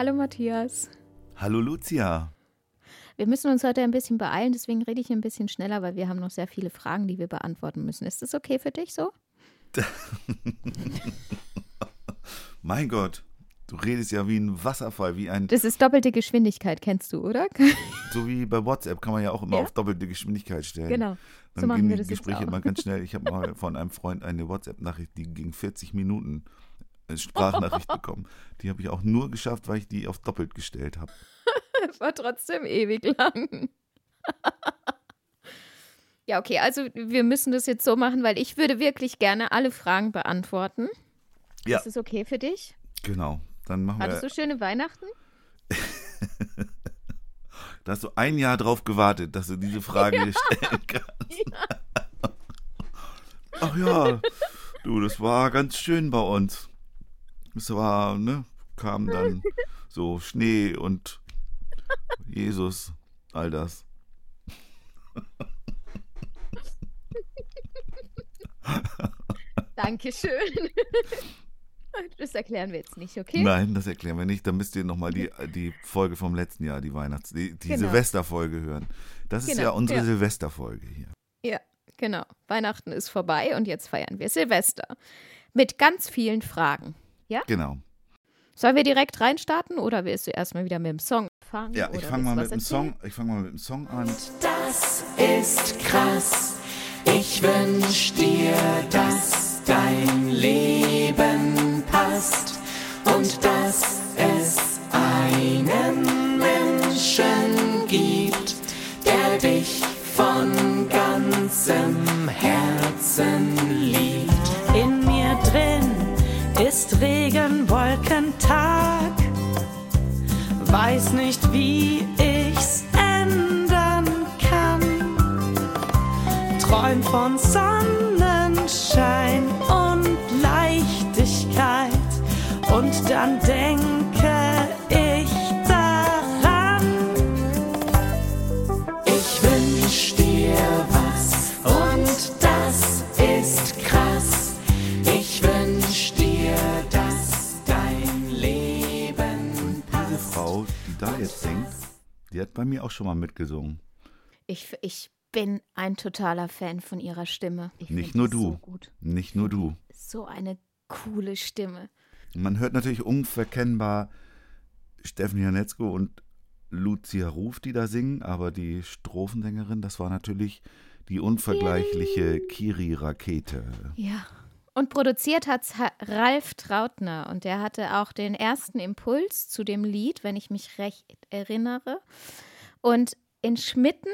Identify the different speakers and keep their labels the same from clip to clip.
Speaker 1: Hallo Matthias.
Speaker 2: Hallo Lucia.
Speaker 1: Wir müssen uns heute ein bisschen beeilen, deswegen rede ich ein bisschen schneller, weil wir haben noch sehr viele Fragen, die wir beantworten müssen. Ist das okay für dich so?
Speaker 2: mein Gott, du redest ja wie ein Wasserfall, wie ein.
Speaker 1: Das ist doppelte Geschwindigkeit, kennst du, oder?
Speaker 2: so wie bei WhatsApp kann man ja auch immer
Speaker 1: Ja?
Speaker 2: auf doppelte Geschwindigkeit stellen.
Speaker 1: Genau.
Speaker 2: Dann
Speaker 1: So machen
Speaker 2: gehen
Speaker 1: wir
Speaker 2: die
Speaker 1: das jetzt
Speaker 2: Gespräche immer ganz schnell. Ich habe mal von einem Freund eine WhatsApp-Nachricht, die ging 40 Minuten. Eine Sprachnachricht bekommen. Die habe ich auch nur geschafft, weil ich die auf doppelt gestellt habe.
Speaker 1: Das war trotzdem ewig lang. ja, okay, also wir müssen das jetzt so machen, weil ich würde wirklich gerne alle Fragen beantworten.
Speaker 2: Ja.
Speaker 1: Ist das okay für dich?
Speaker 2: Genau. Dann machen
Speaker 1: Hattest
Speaker 2: wir.
Speaker 1: du schöne Weihnachten?
Speaker 2: Da hast du ein Jahr drauf gewartet, dass du diese Frage stellen kannst. Ach ja, du, das war ganz schön bei uns. Es war, ne, kam dann so Schnee und Jesus, all das.
Speaker 1: Dankeschön. Das erklären wir jetzt nicht, okay?
Speaker 2: Nein, das erklären wir nicht. Da müsst ihr nochmal die, die Folge vom letzten Jahr, die Weihnachts-, die, die
Speaker 1: Genau.
Speaker 2: Silvesterfolge hören. Das ist
Speaker 1: Genau,
Speaker 2: ja unsere
Speaker 1: ja.
Speaker 2: Silvesterfolge hier.
Speaker 1: Ja, genau. Weihnachten ist vorbei und jetzt feiern wir Silvester. Mit ganz vielen Fragen.
Speaker 2: Genau.
Speaker 1: Sollen wir direkt reinstarten oder willst du erstmal wieder mit dem Song anfangen?
Speaker 2: Ja, ich fange mal mit dem? Song, ich fange mal mit dem Song an.
Speaker 3: Das ist krass. Ich wünsch dir, dass dein Leben passt und dass
Speaker 4: ist Regenwolkentag. Weiß nicht, wie ich's ändern kann. Träum von Sonnenschein und Leichtigkeit. Und dann
Speaker 2: die hat bei mir auch schon mal mitgesungen.
Speaker 1: Ich, ich bin ein totaler Fan von ihrer Stimme. Ich
Speaker 2: Nicht nur du.
Speaker 1: So gut.
Speaker 2: Nicht nur du.
Speaker 1: So eine coole Stimme.
Speaker 2: Man hört natürlich unverkennbar Stephanie Janetzko und Lucia Ruf, die da singen, aber die Strophensängerin, das war natürlich die unvergleichliche Kiri Rakete.
Speaker 1: Ja. Und produziert hat Ralf Trautner und der hatte auch den ersten Impuls zu dem Lied, wenn ich mich recht erinnere. Und in Schmitten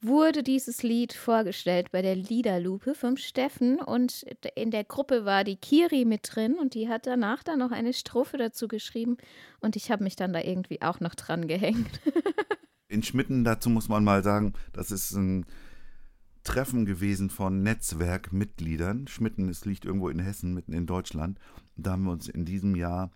Speaker 1: wurde dieses Lied vorgestellt bei der Liederlupe vom Steffen und in der Gruppe war die Kiri mit drin und die hat danach dann noch eine Strophe dazu geschrieben und ich habe mich dann da irgendwie auch noch dran gehängt.
Speaker 2: In Schmitten, dazu muss man mal sagen, das ist ein Treffen gewesen von Netzwerkmitgliedern. Schmitten, es liegt irgendwo in Hessen, mitten in Deutschland. Da haben wir uns in diesem Jahr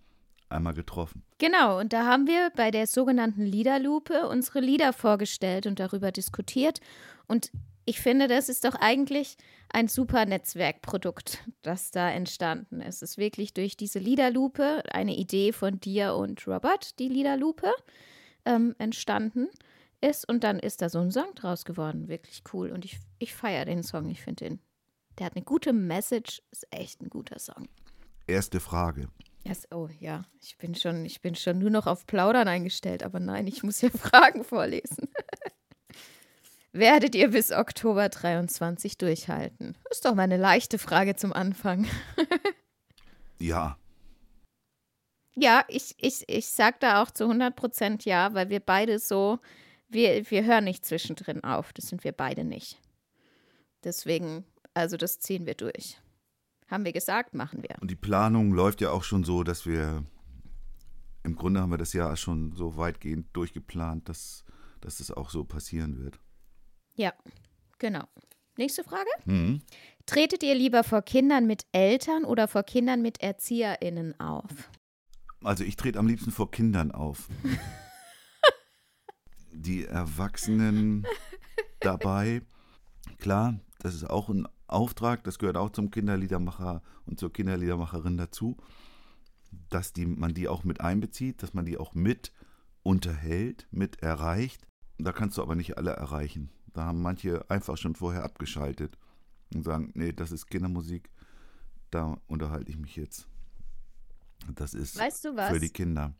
Speaker 2: einmal getroffen.
Speaker 1: Genau, und da haben wir bei der sogenannten Liederlupe unsere Lieder vorgestellt und darüber diskutiert. Und ich finde, das ist doch eigentlich ein super Netzwerkprodukt, das da entstanden ist. Es ist wirklich durch diese Liederlupe, eine Idee von dir und Robert, die Liederlupe, ähm, entstanden ist. Und dann ist da so ein Song draus geworden. Wirklich cool. Und ich, ich feiere den Song. Ich finde den, der hat eine gute Message. Ist echt ein guter Song.
Speaker 2: Erste Frage.
Speaker 1: Yes, oh ja, ich bin schon, ich bin schon nur noch auf Plaudern eingestellt, aber nein, ich muss ja Fragen vorlesen. Werdet ihr bis Oktober 23 durchhalten? Ist doch mal eine leichte Frage zum Anfang.
Speaker 2: Ja,
Speaker 1: Ja, ich, ich, ich sag da auch zu 100 Prozent ja, weil wir beide so, wir, wir hören nicht zwischendrin auf. Das sind wir beide nicht. Deswegen Also das ziehen wir durch. Haben wir gesagt, machen wir.
Speaker 2: Und die Planung läuft ja auch schon so, dass wir im Grunde haben wir das Jahr schon so weitgehend durchgeplant, dass, dass das auch so passieren wird.
Speaker 1: Ja, genau. Nächste Frage.
Speaker 2: Mhm.
Speaker 1: Tretet ihr lieber vor Kindern mit Eltern oder vor Kindern mit ErzieherInnen auf?
Speaker 2: Also ich trete am liebsten vor Kindern auf. Die Erwachsenen dabei, klar, das ist auch ein Auftrag, das gehört auch zum Kinderliedermacher und zur Kinderliedermacherin dazu, dass die, man die auch mit einbezieht, dass man die auch mit unterhält, mit erreicht. Da kannst du aber nicht alle erreichen. Da haben manche einfach schon vorher abgeschaltet und sagen, nee, das ist Kindermusik, da unterhalte ich mich jetzt. Das ist
Speaker 1: Weißt du was?
Speaker 2: für die Kinder.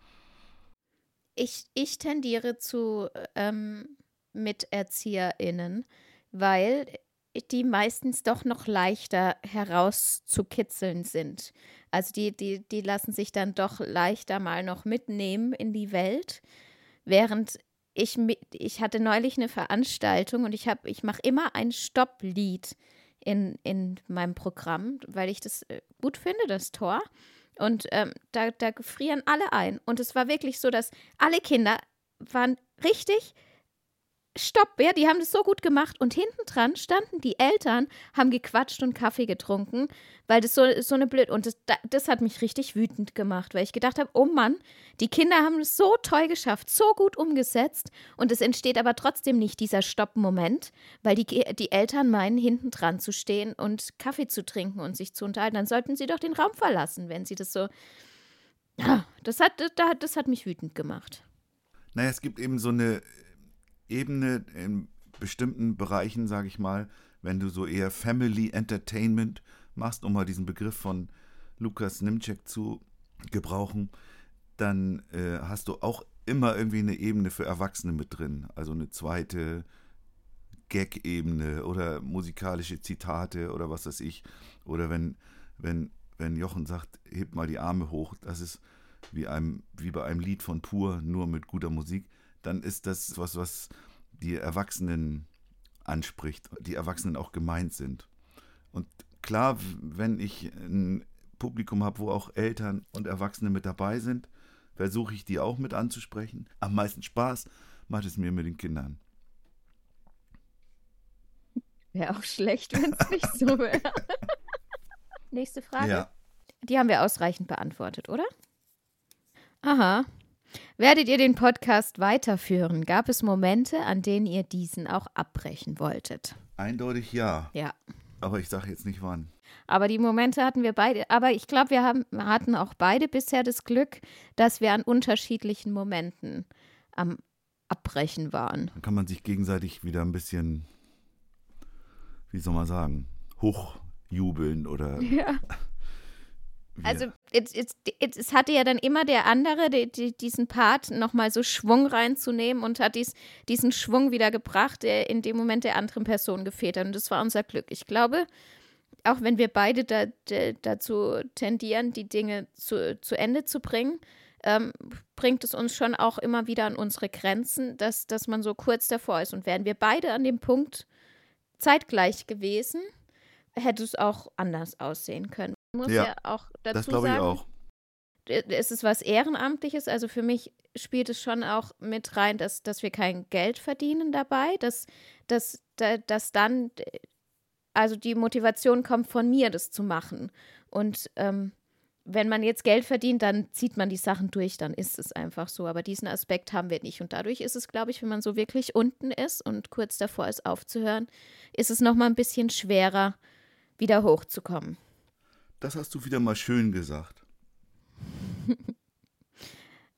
Speaker 1: Ich, ich tendiere zu ähm, MiterzieherInnen, weil die meistens doch noch leichter herauszukitzeln sind. Also die, die, die lassen sich dann doch leichter mal noch mitnehmen in die Welt, während ich, ich hatte neulich eine Veranstaltung und ich, hab- ich mache immer ein Stopplied in, in meinem Programm, weil ich das äh, gut finde, das Tor. Und ähm, da, da frieren alle ein. Und es war wirklich so, dass alle Kinder waren richtig Stopp, ja, die haben das so gut gemacht. Und hinten dran standen die Eltern, haben gequatscht und Kaffee getrunken, weil das so, so eine blöd. Und das, da- das hat mich richtig wütend gemacht, weil ich gedacht habe, oh Mann, die Kinder haben es so toll geschafft, so gut umgesetzt. Und es entsteht aber trotzdem nicht dieser Stopp-Moment, weil die, die Eltern meinen, hinten dran zu stehen und Kaffee zu trinken und sich zu unterhalten. Dann sollten sie doch den Raum verlassen, wenn sie das so. Das hat, das hat mich wütend gemacht.
Speaker 2: Naja, es gibt eben so eine Ebene in bestimmten Bereichen, sage ich mal, wenn du so eher Family Entertainment machst, um mal diesen Begriff von Lukas Nimczek zu gebrauchen, dann äh, hast du auch immer irgendwie eine Ebene für Erwachsene mit drin. Also eine zweite Gag-Ebene oder musikalische Zitate oder was weiß ich. Oder wenn, wenn, wenn Jochen sagt, hebt mal die Arme hoch, das ist wie, einem, wie bei einem Lied von Pur, nur mit guter Musik, dann ist das was, was die Erwachsenen anspricht, die Erwachsenen auch gemeint sind. Und klar, wenn ich ein Publikum habe, wo auch Eltern und Erwachsene mit dabei sind, versuche ich die auch mit anzusprechen. Am meisten Spaß macht es mir mit den Kindern.
Speaker 1: Wäre auch schlecht, wenn es nicht so wäre. Nächste Frage.
Speaker 2: Ja.
Speaker 1: Die haben wir ausreichend beantwortet, oder? Aha. Werdet ihr den Podcast weiterführen? Gab es Momente, an denen ihr diesen auch abbrechen wolltet?
Speaker 2: Eindeutig ja,
Speaker 1: Ja.
Speaker 2: aber ich sage jetzt nicht wann.
Speaker 1: Aber die Momente hatten wir beide. Aber ich glaube, wir haben, hatten auch beide bisher das Glück, dass wir an unterschiedlichen Momenten am Abbrechen waren.
Speaker 2: Dann kann man sich gegenseitig wieder ein bisschen, wie soll man sagen, hochjubeln oder.
Speaker 1: Ja. Also es, es, es, es hatte ja dann immer der andere die, die, diesen Part nochmal so Schwung reinzunehmen und hat dies, diesen Schwung wieder gebracht, der in dem Moment der anderen Person gefehlt hat. Und das war unser Glück. Ich glaube, auch wenn wir beide da, da, dazu tendieren, die Dinge zu, zu Ende zu bringen, ähm, bringt es uns schon auch immer wieder an unsere Grenzen, dass, dass man so kurz davor ist. Und wären wir beide an dem Punkt zeitgleich gewesen, hätte es auch anders aussehen können. Muss ja,
Speaker 2: Ja,
Speaker 1: auch dazu
Speaker 2: das glaube ich
Speaker 1: sagen,
Speaker 2: auch.
Speaker 1: es ist was Ehrenamtliches. Also für mich spielt es schon auch mit rein, dass, dass wir kein Geld verdienen dabei, dass, dass, da- dass dann, also die Motivation kommt von mir, das zu machen. Und ähm, wenn man jetzt Geld verdient, dann zieht man die Sachen durch, dann ist es einfach so. Aber diesen Aspekt haben wir nicht. Und dadurch ist es, glaube ich, wenn man so wirklich unten ist und kurz davor ist aufzuhören, ist es nochmal ein bisschen schwerer, wieder hochzukommen.
Speaker 2: Das hast du wieder mal schön gesagt.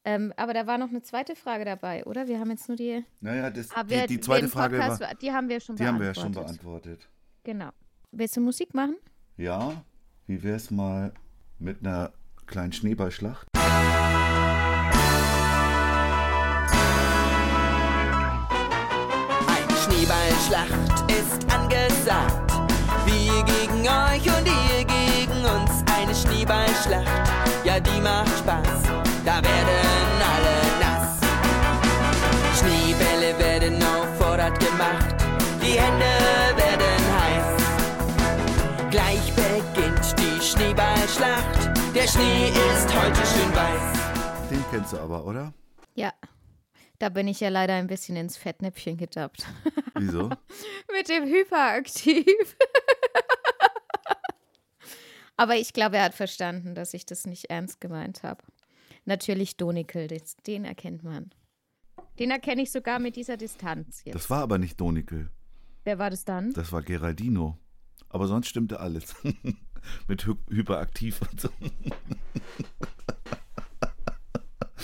Speaker 1: Ähm, aber da war noch eine zweite Frage dabei, oder? Wir haben jetzt nur die.
Speaker 2: Naja, das,
Speaker 1: Aber
Speaker 2: die, die zweite Frage
Speaker 1: Podcast
Speaker 2: war,
Speaker 1: die haben wir schon
Speaker 2: die haben
Speaker 1: beantwortet.
Speaker 2: wir ja schon beantwortet.
Speaker 1: Genau. Willst du Musik machen?
Speaker 2: Ja, wie wär's mal mit einer kleinen Schneeballschlacht?
Speaker 3: Eine Schneeballschlacht ist angesagt. Wir gegen euch und uns. Volleyballschlacht, ja die macht Spaß, da werden alle nass. Schneebälle werden auf Vorrat gemacht, die Hände werden heiß. Gleich beginnt die Schneeballschlacht, der Schnee ist heute schön weiß.
Speaker 2: Den kennst du aber, oder?
Speaker 1: Ja. Da bin ich ja leider ein bisschen ins Fettnäpfchen getappt.
Speaker 2: Wieso?
Speaker 1: Mit dem Hyperaktiv. Aber ich glaube, er hat verstanden, dass ich das nicht ernst gemeint habe. Natürlich Donikel, den erkennt man. Den erkenne ich sogar mit dieser Distanz jetzt.
Speaker 2: Das war aber nicht Donikel.
Speaker 1: Wer war das dann?
Speaker 2: Das war Geraldino. Aber sonst stimmte alles. Mit Hy hyperaktiv und so.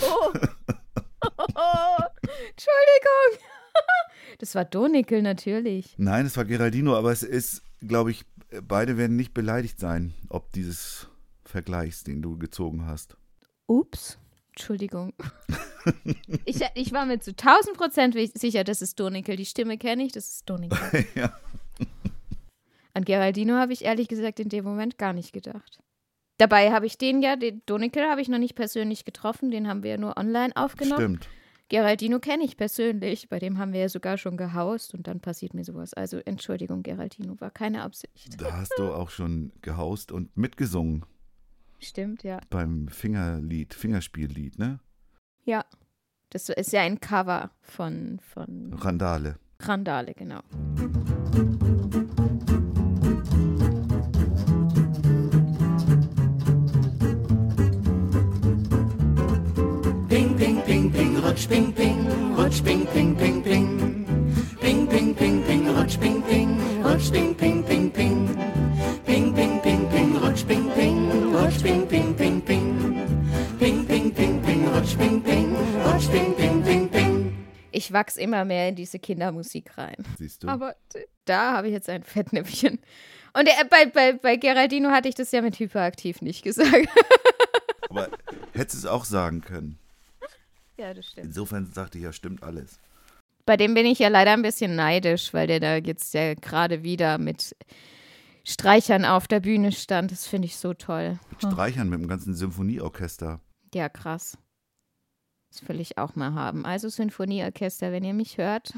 Speaker 1: Oh. Entschuldigung. Das war Donikel natürlich.
Speaker 2: Nein, es war Geraldino, aber es ist, glaube ich, beide werden nicht beleidigt sein, ob dieses Vergleichs, den du gezogen hast.
Speaker 1: Ups. Entschuldigung. Ich, ich war mir zu 1000 Prozent sicher, das ist Donikel. Die Stimme kenne ich, das ist Donikel.
Speaker 2: ja.
Speaker 1: An Geraldino habe ich ehrlich gesagt in dem Moment gar nicht gedacht. Dabei habe ich den ja, den Donikel habe ich noch nicht persönlich getroffen, den haben wir ja nur online aufgenommen.
Speaker 2: Stimmt.
Speaker 1: Geraldino kenne ich persönlich, bei dem haben wir ja sogar schon gehaust und dann passiert mir sowas. Also Entschuldigung, Geraldino, war keine Absicht.
Speaker 2: Da hast du auch schon gehaust und mitgesungen
Speaker 1: Stimmt, ja.
Speaker 2: beim Fingerlied, Fingerspiellied, ne?
Speaker 1: Ja. Das ist ja ein Cover von, von
Speaker 2: Randale.
Speaker 1: Randale, genau.
Speaker 3: Rutsch, ping, ping, rutsch, ping, ping, ping, ping. Ping, ping, ping, ping, rutsch, ping, ping, rutsch, ping, ping, ping, ping. Ping, ping, ping, ping, rutsch, ping, ping, rutsch, ping, ping, ping, ping. Ping, ping, ping, ping, rutsch, ping, ping, rutsch, ping, ping, ping, ping.
Speaker 1: Ich wachse immer mehr in diese Kindermusik rein.
Speaker 2: Siehst du?
Speaker 1: Aber da habe ich jetzt ein Fettnäpfchen. Und äh, bei, bei, bei Geraldino hatte ich das ja mit hyperaktiv nicht gesagt.
Speaker 2: Aber hättest es auch sagen können.
Speaker 1: Ja, das stimmt.
Speaker 2: Insofern sagte ich ja, stimmt alles.
Speaker 1: Bei dem bin ich ja leider ein bisschen neidisch, weil der da jetzt ja gerade wieder mit Streichern auf der Bühne stand. Das finde ich so toll.
Speaker 2: Mit Streichern mit dem ganzen Symphonieorchester.
Speaker 1: Ja, krass. Das will ich auch mal haben. Also Sinfonieorchester, wenn ihr mich hört.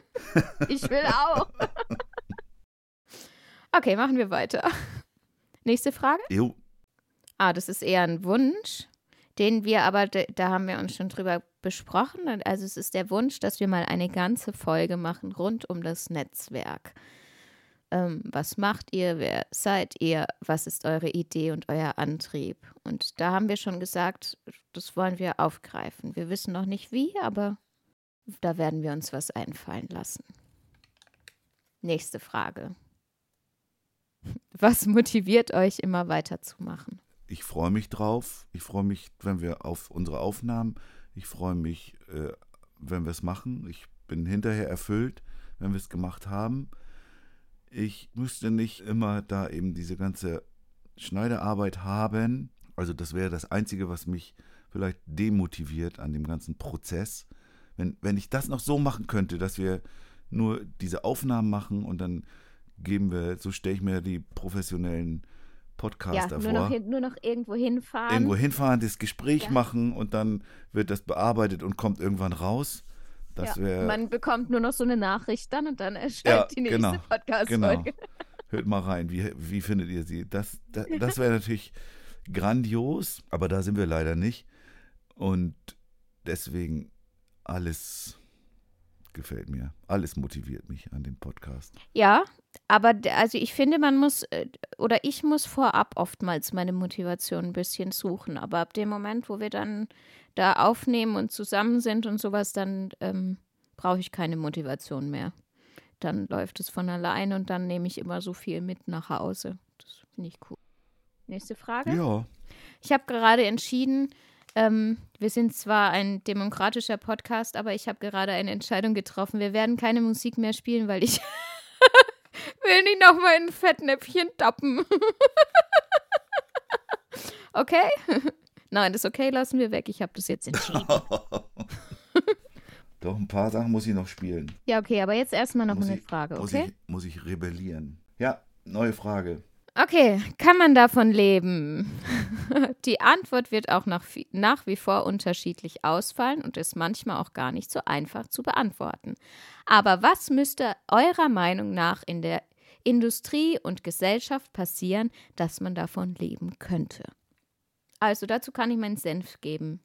Speaker 1: ich will auch. okay, machen wir weiter. Nächste Frage.
Speaker 2: Jo,
Speaker 1: Ah, das ist eher ein Wunsch, den wir aber, da haben wir uns schon drüber besprochen. Also es ist der Wunsch, dass wir mal eine ganze Folge machen rund um das Netzwerk. Ähm, was macht ihr? Wer seid ihr? Was ist eure Idee und euer Antrieb? Und da haben wir schon gesagt, das wollen wir aufgreifen. Wir wissen noch nicht wie, aber da werden wir uns was einfallen lassen. Nächste Frage. Was motiviert euch immer weiterzumachen?
Speaker 2: Ich freue mich drauf. Ich freue mich, wenn wir auf unsere Aufnahmen. Ich freue mich, äh, wenn wir es machen. Ich bin hinterher erfüllt, wenn wir es gemacht haben. Ich müsste nicht immer da eben diese ganze Schneiderarbeit haben. Also das wäre das Einzige, was mich vielleicht demotiviert an dem ganzen Prozess. Wenn, wenn ich das noch so machen könnte, dass wir nur diese Aufnahmen machen und dann geben wir, so stelle ich mir die professionellen Podcaster
Speaker 1: nur
Speaker 2: vor
Speaker 1: noch, hin, nur noch irgendwo hinfahren.
Speaker 2: irgendwo hinfahren, das Gespräch
Speaker 1: Ja.
Speaker 2: machen und dann wird das bearbeitet und kommt irgendwann raus. Das
Speaker 1: ja,
Speaker 2: wäre.
Speaker 1: man bekommt nur noch so eine Nachricht dann und dann erscheint
Speaker 2: Ja,
Speaker 1: die nächste
Speaker 2: genau, Genau.
Speaker 1: Podcast-Folge.
Speaker 2: Hört mal rein, wie, wie findet ihr sie? Das, das, das wäre natürlich grandios, aber da sind wir leider nicht. Und deswegen alles gefällt mir. Alles motiviert mich an dem Podcast.
Speaker 1: Ja, aber also ich finde, man muss, äh, oder ich muss vorab oftmals meine Motivation ein bisschen suchen. Aber ab dem Moment, wo wir dann da aufnehmen und zusammen sind und sowas, dann ähm, brauche ich keine Motivation mehr. Dann läuft es von allein und dann nehme ich immer so viel mit nach Hause. Das finde ich cool. Nächste Frage.
Speaker 2: Ja,
Speaker 1: Ich habe gerade entschieden, ähm, wir sind zwar ein demokratischer Podcast, aber ich habe gerade eine Entscheidung getroffen. Wir werden keine Musik mehr spielen, weil ich will nicht nochmal in ein Fettnäpfchen tappen. okay? Nein, das okay lassen wir weg. Ich habe das jetzt entschieden.
Speaker 2: doch ein paar Sachen muss ich noch spielen.
Speaker 1: Ja, okay, aber jetzt erstmal noch
Speaker 2: muss
Speaker 1: eine
Speaker 2: ich,
Speaker 1: Frage,
Speaker 2: muss,
Speaker 1: okay?
Speaker 2: ich, muss ich rebellieren. Ja, neue Frage.
Speaker 1: Okay, kann man davon leben? Die Antwort wird auch nach, nach wie vor unterschiedlich ausfallen und ist manchmal auch gar nicht so einfach zu beantworten. Aber was müsste eurer Meinung nach in der Industrie und Gesellschaft passieren, dass man davon leben könnte? Also dazu kann ich meinen Senf geben.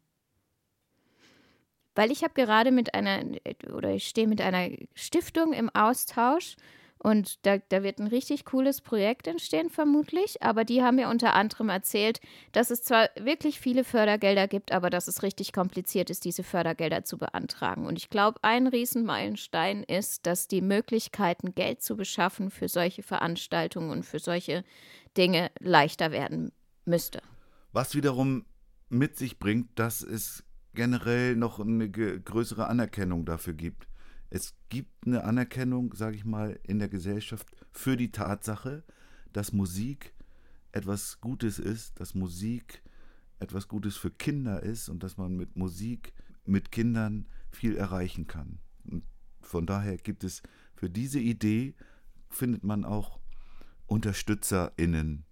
Speaker 1: Weil ich habe gerade mit einer, oder ich stehe mit einer Stiftung im Austausch und da, da wird ein richtig cooles Projekt entstehen, vermutlich. Aber die haben mir unter anderem erzählt, dass es zwar wirklich viele Fördergelder gibt, aber dass es richtig kompliziert ist, diese Fördergelder zu beantragen. Und ich glaube, ein Riesenmeilenstein ist, dass die Möglichkeiten, Geld zu beschaffen für solche Veranstaltungen und für solche Dinge leichter werden müsste.
Speaker 2: Was wiederum mit sich bringt, dass es generell noch eine größere Anerkennung dafür gibt. Es gibt eine Anerkennung, sage ich mal, in der Gesellschaft für die Tatsache, dass Musik etwas Gutes ist, dass Musik etwas Gutes für Kinder ist und dass man mit Musik, mit Kindern viel erreichen kann. Und von daher gibt es für diese Idee, findet man auch UnterstützerInnen,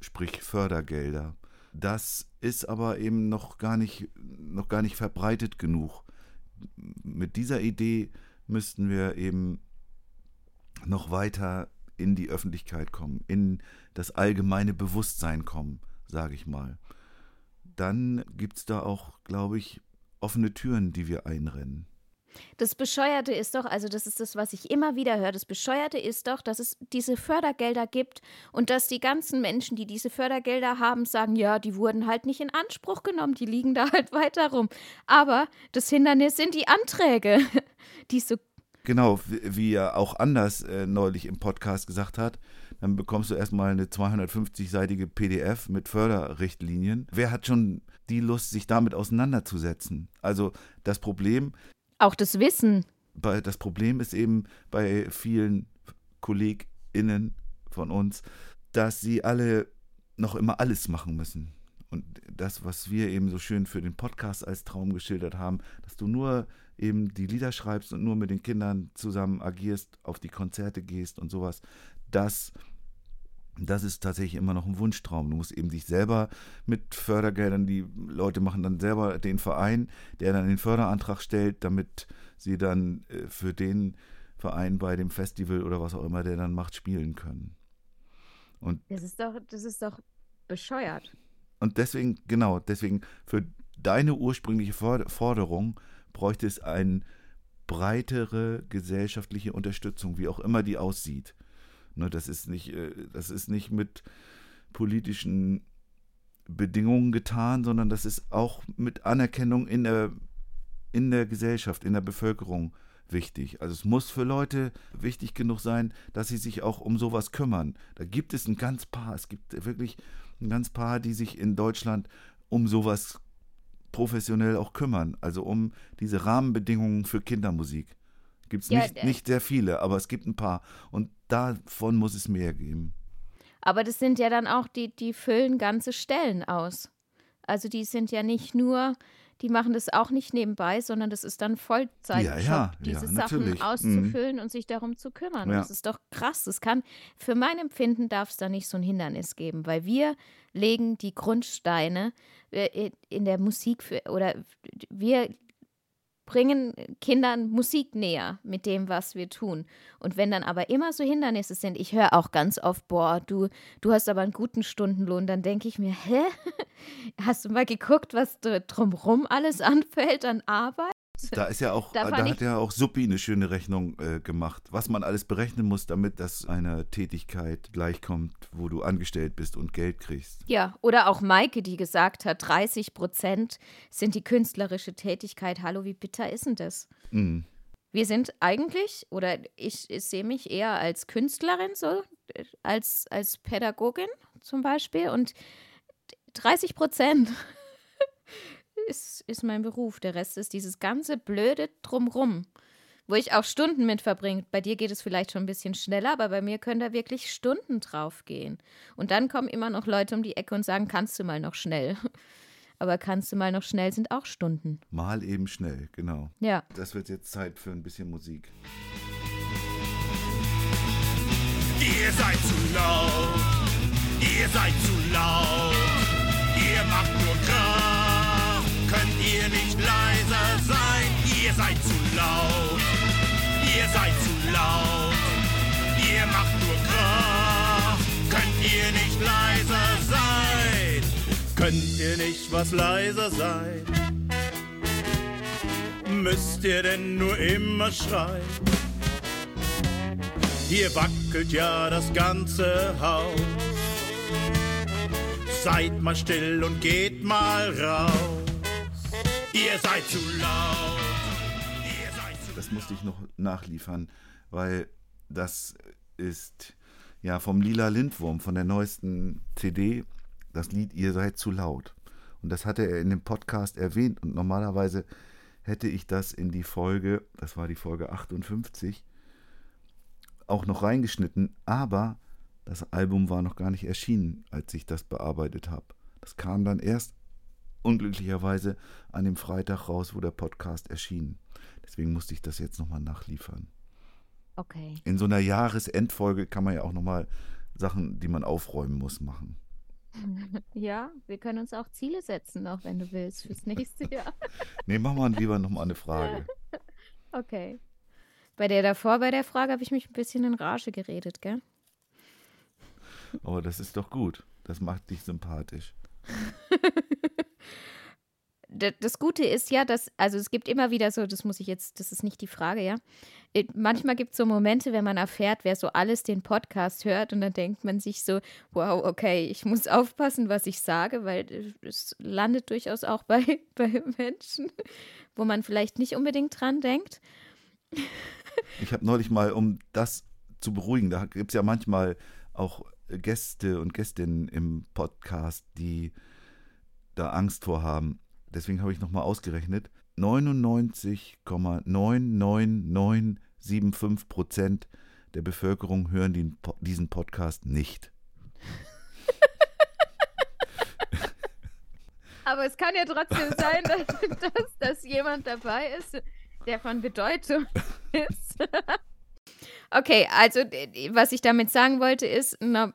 Speaker 2: sprich Fördergelder. Das ist aber eben noch gar nicht, noch gar nicht verbreitet genug. Mit dieser Idee müssten wir eben noch weiter in die Öffentlichkeit kommen, in das allgemeine Bewusstsein kommen, sage ich mal. Dann gibt es da auch, glaube ich, offene Türen, die wir einrennen.
Speaker 1: Das Bescheuerte ist doch, also das ist das, was ich immer wieder höre, das Bescheuerte ist doch, dass es diese Fördergelder gibt und dass die ganzen Menschen, die diese Fördergelder haben, sagen, ja, die wurden halt nicht in Anspruch genommen, die liegen da halt weiter rum. Aber das Hindernis sind die Anträge, die so
Speaker 2: Genau, wie er auch anders äh, neulich im Podcast gesagt hat, dann bekommst du erstmal eine 250-seitige PDF mit Förderrichtlinien. Wer hat schon die Lust, sich damit auseinanderzusetzen? Also das Problem,
Speaker 1: auch das Wissen.
Speaker 2: Das Problem ist eben bei vielen KollegInnen von uns, dass sie alle noch immer alles machen müssen. Und das, was wir eben so schön für den Podcast als Traum geschildert haben, dass du nur eben die Lieder schreibst und nur mit den Kindern zusammen agierst, auf die Konzerte gehst und sowas, das das ist tatsächlich immer noch ein Wunschtraum. Du musst eben dich selber mit Fördergeldern, die Leute machen dann selber den Verein, der dann den Förderantrag stellt, damit sie dann äh, für den Verein bei dem Festival oder was auch immer der dann macht, spielen können.
Speaker 1: Und das ist doch, das ist doch bescheuert.
Speaker 2: Und deswegen, genau, deswegen für deine ursprüngliche Forderung bräuchte es eine breitere gesellschaftliche Unterstützung, wie auch immer die aussieht. Ne, das, ist nicht, äh, das ist nicht mit politischen Bedingungen getan, sondern das ist auch mit Anerkennung in der, in der Gesellschaft, in der Bevölkerung wichtig. Also es muss für Leute wichtig genug sein, dass sie sich auch um sowas kümmern. Da gibt es ein ganz paar, es gibt wirklich ein ganz paar, die sich in Deutschland um sowas professionell auch kümmern. Also um diese Rahmenbedingungen für Kindermusik. Gibt es ja, nicht, nicht sehr viele, aber es gibt ein paar. Und davon muss es mehr geben.
Speaker 1: Aber das sind ja dann auch, die, die füllen ganze Stellen aus. Also die sind ja nicht nur, die machen das auch nicht nebenbei, sondern das ist dann Vollzeit, ja, ja, diese ja, Sachen auszufüllen mhm. und sich darum zu kümmern. Das ist doch krass. Das kann, für mein Empfinden darf es da nicht so ein Hindernis geben, weil wir legen die Grundsteine äh, in der Musik für, oder wir bringen Kindern Musik näher mit dem, was wir tun. Und wenn dann aber immer so Hindernisse sind, ich höre auch ganz oft, boah, du, du hast aber einen guten Stundenlohn, dann denke ich mir, hä? Hast du mal geguckt, was drumherum alles anfällt an Arbeit?
Speaker 2: Da ist ja auch, da, da hat ja auch Suppi eine schöne Rechnung äh, gemacht, was man alles berechnen muss, damit das einer Tätigkeit gleichkommt, wo du angestellt bist und Geld kriegst.
Speaker 1: Ja, oder auch Maike, die gesagt hat, 30 Prozent sind die künstlerische Tätigkeit. Hallo, wie bitter ist denn das? Mhm. Wir sind eigentlich, oder ich, ich sehe mich eher als Künstlerin, so als, als Pädagogin zum Beispiel. Und 30 Prozent ist, ist mein Beruf. Der Rest ist dieses ganze blöde Drumrum, wo ich auch Stunden mit verbringe. Bei dir geht es vielleicht schon ein bisschen schneller, aber bei mir können da wirklich Stunden drauf gehen. Und dann kommen immer noch Leute um die Ecke und sagen, kannst du mal noch schnell. Aber kannst du mal noch schnell sind auch Stunden.
Speaker 2: Mal eben schnell, genau.
Speaker 1: Ja.
Speaker 2: Das wird jetzt Zeit für ein bisschen Musik.
Speaker 5: Ihr seid zu laut, ihr seid zu laut, ihr macht nur Kram Ihr seid zu laut, ihr seid zu laut, ihr macht nur Krach, könnt ihr nicht leiser sein? Könnt ihr nicht was leiser sein? Müsst ihr denn nur immer schreien? Hier wackelt ja das ganze Haus. Seid mal still und geht mal raus. Ihr seid zu laut.
Speaker 2: Musste ich noch nachliefern, weil das ist ja vom Lila Lindwurm, von der neuesten CD, das Lied Ihr seid zu laut. Und das hatte er in dem Podcast erwähnt und normalerweise hätte ich das in die Folge, das war die Folge 58, auch noch reingeschnitten, aber das Album war noch gar nicht erschienen, als ich das bearbeitet habe. Das kam dann erst unglücklicherweise an dem Freitag raus, wo der Podcast erschien. Deswegen musste ich das jetzt nochmal nachliefern.
Speaker 1: Okay.
Speaker 2: In so einer Jahresendfolge kann man ja auch nochmal Sachen, die man aufräumen muss, machen.
Speaker 1: Ja, wir können uns auch Ziele setzen, noch wenn du willst, fürs nächste Jahr.
Speaker 2: Nee, machen wir lieber nochmal eine Frage.
Speaker 1: Okay. Bei der davor, bei der Frage, habe ich mich ein bisschen in Rage geredet, gell?
Speaker 2: Aber das ist doch gut. Das macht dich sympathisch.
Speaker 1: Das Gute ist ja, dass, also es gibt immer wieder so, das muss ich jetzt, das ist nicht die Frage, ja. Äh, Manchmal gibt es so Momente, wenn man erfährt, wer so alles den Podcast hört und dann denkt man sich so, wow, okay, ich muss aufpassen, was ich sage, weil äh, es landet durchaus auch bei, bei Menschen, wo man vielleicht nicht unbedingt dran denkt.
Speaker 2: Ich habe neulich mal, um das zu beruhigen, da gibt es ja manchmal auch Gäste und Gästinnen im Podcast, die da Angst vor haben. Deswegen habe ich nochmal ausgerechnet. 99,99975 Prozent der Bevölkerung hören den, diesen Podcast nicht.
Speaker 1: Aber es kann ja trotzdem sein, dass, dass, dass jemand dabei ist, der von Bedeutung ist. Okay, also was ich damit sagen wollte ist, na,